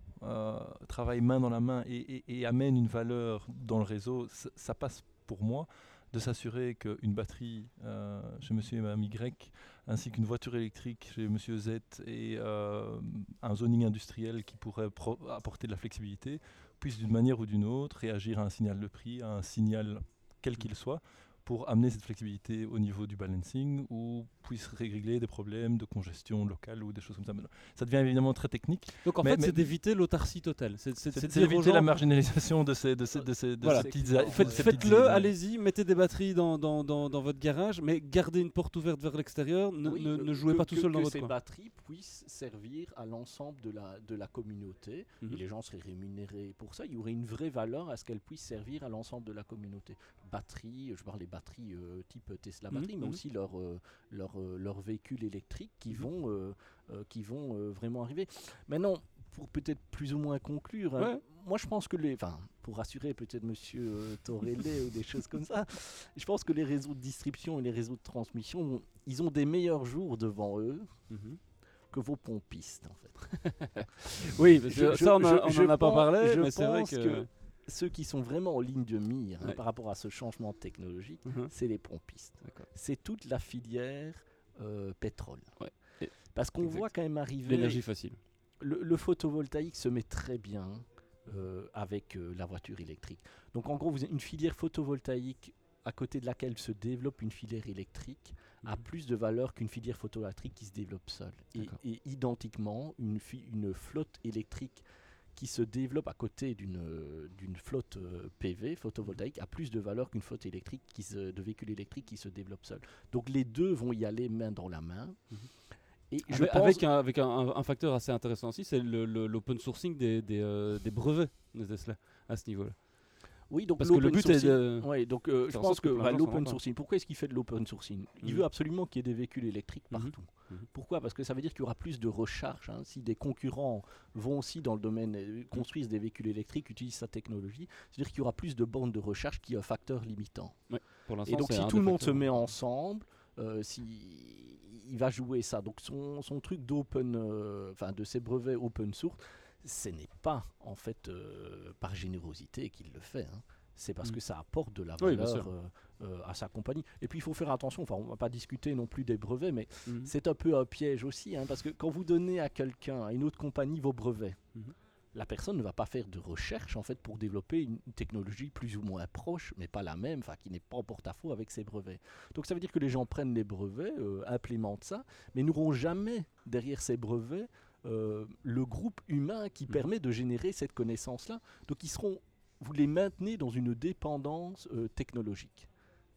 Speaker 5: travaillent main dans la main et, et- et amènent une valeur dans le réseau, ça, ça passe pour moi de s'assurer qu'une batterie euh, chez Monsieur et Madame Y, ainsi qu'une voiture électrique chez Monsieur Z et euh, un zoning industriel qui pourrait apporter de la flexibilité, puissent d'une manière ou d'une autre réagir à un signal de prix, à un signal quel qu'il soit, pour amener cette flexibilité au niveau du balancing ou puisse régler des problèmes de congestion locale ou des choses comme ça. Mais Ça devient évidemment très technique.
Speaker 1: Donc en
Speaker 5: Mais-
Speaker 1: fait,
Speaker 5: mais-
Speaker 1: c'est d'éviter l'autarcie totale. C'est
Speaker 5: d'éviter la marginalisation de ces, de ces, de ces, de
Speaker 1: Voilà.
Speaker 5: ces petites,
Speaker 2: Faites-
Speaker 5: ces
Speaker 1: Faites-le, allez-y, mettez des batteries dans, dans, dans, dans votre garage, mais gardez une porte ouverte vers l'extérieur. Ne,
Speaker 2: Oui,
Speaker 1: ne-
Speaker 2: euh,
Speaker 1: ne jouez
Speaker 2: que-
Speaker 1: pas tout
Speaker 2: que-
Speaker 1: seul dans
Speaker 2: que
Speaker 1: votre
Speaker 2: ces
Speaker 1: coin.
Speaker 2: batteries puissent servir à l'ensemble de la, de la communauté
Speaker 1: Mhm.
Speaker 2: et les gens seraient rémunérés pour ça. Il y aurait une vraie valeur à ce qu'elles puissent servir à l'ensemble de la communauté. Batteries, je parle des batteries euh, type Tesla
Speaker 1: Mhm,
Speaker 2: batterie, mais
Speaker 1: mhm.
Speaker 2: aussi leurs euh, leurs, euh, leurs véhicules électriques qui
Speaker 1: Mhm.
Speaker 2: vont, euh, euh, qui vont euh, vraiment arriver. Maintenant, pour peut-être plus ou moins conclure, hein, moi je pense que les, enfin, pour rassurer peut-être Monsieur euh, Torelli ou des choses comme ça, je pense que les réseaux de distribution et les réseaux de transmission, ils ont des meilleurs jours devant eux
Speaker 1: Mhm.
Speaker 2: que vos pompistes en fait.
Speaker 1: Oui, parce *laughs*
Speaker 2: Je-
Speaker 1: que
Speaker 2: je-
Speaker 1: ça, on en
Speaker 2: je-
Speaker 1: a, pas parlé,
Speaker 2: je
Speaker 1: mais c'est vrai que-
Speaker 2: Ceux qui sont vraiment en ligne de mire hein, par rapport à ce changement technologique,
Speaker 1: Mhm.
Speaker 2: c'est les pompistes. C'est toute la filière euh, pétrole.
Speaker 1: Ouais. Et-
Speaker 2: Parce qu'on voit quand même arriver
Speaker 1: L'énergie facile.
Speaker 2: le, le photovoltaïque se met très bien euh, avec euh, la voiture électrique. Donc en gros, vous avez une filière photovoltaïque à côté de laquelle se développe une filière électrique a
Speaker 1: Mhm.
Speaker 2: plus de valeur qu'une filière photovoltaïque qui se développe seule. Et, identiquement, une flotte électrique qui se développe à côté d'une euh, d'une flotte euh, PV photovoltaïque a plus de valeur qu'une flotte électrique qui se- de véhicules électriques qui se développe seule. Donc les deux vont y aller main dans la main.
Speaker 1: Mhm.
Speaker 2: Et je
Speaker 1: Avec,
Speaker 2: pense-
Speaker 1: avec un, avec un, facteur assez intéressant aussi, c'est l'open sourcing des, des, euh, des brevets de Tesla à ce niveau-là.
Speaker 2: Oui, donc
Speaker 1: Parce que le but est de.
Speaker 2: Ouais, donc euh, je pense
Speaker 1: que
Speaker 2: bah, l'open sourcing, pourquoi est-ce qu'il fait de l'open sourcing? Il
Speaker 1: Mhm.
Speaker 2: veut absolument qu'il y ait des véhicules électriques
Speaker 1: Mhm.
Speaker 2: partout.
Speaker 1: Mhm.
Speaker 2: Pourquoi? Parce que ça veut dire qu'il y aura plus de recharge. hein. Si des concurrents vont aussi dans le domaine, euh, construisent des véhicules électriques, utilisent sa technologie, c'est-à-dire qu'il y aura plus de bandes de recharge qui est un facteur limitant.
Speaker 1: Pour
Speaker 2: Et donc si tout le monde se met ensemble, euh, si il va jouer ça. Donc son, son truc d'open, euh, enfin de ses brevets open source, ce n'est pas en fait euh, par générosité qu'il le fait. hein. C'est parce
Speaker 1: Mm.
Speaker 2: que ça apporte de la valeur euh, euh, à sa compagnie. Et puis il faut faire attention. Enfin, on va pas discuter non plus des brevets, mais
Speaker 1: Mhm.
Speaker 2: c'est un peu un piège aussi, hein, parce que quand vous donnez à quelqu'un, à une autre compagnie, vos brevets,
Speaker 1: Mhm.
Speaker 2: la personne ne va pas faire de recherche en fait pour développer une technologie plus ou moins proche, mais pas la même, enfin qui n'est pas en porte-à-faux avec ses brevets. Donc ça veut dire que les gens prennent les brevets, euh, implémentent ça, mais n'auront jamais derrière ces brevets euh, le groupe humain qui
Speaker 1: Mhm.
Speaker 2: permet de générer cette connaissance-là. Donc ils seront, vous les maintenez dans une dépendance euh, technologique.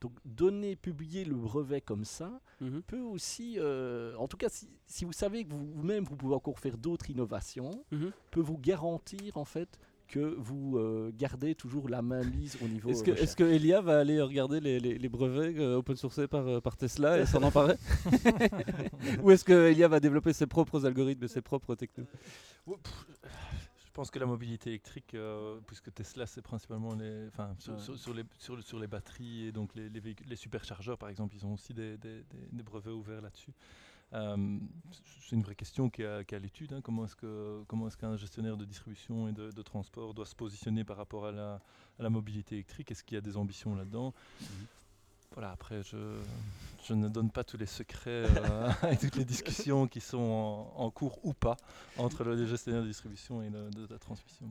Speaker 2: Donc donner, publier le brevet comme ça,
Speaker 1: Mhm.
Speaker 2: peut aussi, euh, en tout cas, si, si vous savez que vous- vous-même vous pouvez encore faire d'autres innovations,
Speaker 1: Mhm.
Speaker 2: peut vous garantir en fait que vous euh, gardez toujours la main mise au niveau.
Speaker 1: Est-ce que,
Speaker 2: recherche.
Speaker 1: est-ce que Elia va aller regarder les, les- les brevets euh, open sourcés par, euh, par Tesla et s'en emparer *laughs* Ou est-ce que Elia va développer ses propres algorithmes et ses propres technos?
Speaker 5: Je pense que la mobilité électrique, euh, puisque Tesla c'est principalement les, enfin, sur,
Speaker 1: Ouais.
Speaker 5: sur- sur les, sur, le- sur les batteries et donc les, les véhicules, les superchargeurs par exemple, ils ont aussi des, des- des- des brevets ouverts là-dessus. Euh, c'est une vraie question qui est à, qui est à l'étude. hein. Comment est-ce que comment est-ce qu'un gestionnaire de distribution et de, de transport doit se positionner par rapport à la, à la mobilité électrique? Est-ce qu'il y a des ambitions là-dedans? Voilà. Après, je, ne donne pas tous les secrets euh, *laughs* et toutes les discussions qui sont en, cours ou pas entre le gestionnaire de distribution et de la transmission.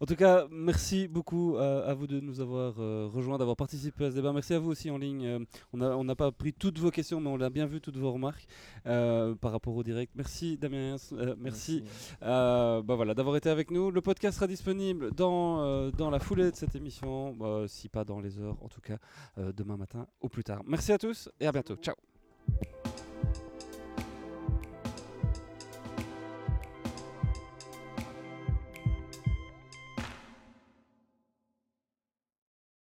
Speaker 1: En tout cas, merci beaucoup à, à vous de nous avoir euh, rejoints, d'avoir participé à ce débat. Merci à vous aussi en ligne. Euh, on n'a pas pris toutes vos questions, mais on a bien vu toutes vos remarques euh, par rapport au direct. Merci Damien, euh, merci, Euh, bah voilà, d'avoir été avec nous. Le podcast sera disponible dans, euh, dans la foulée de cette émission, bah, si pas dans les heures, en tout cas euh, demain matin au plus tard. Merci à tous et à bientôt. Ciao.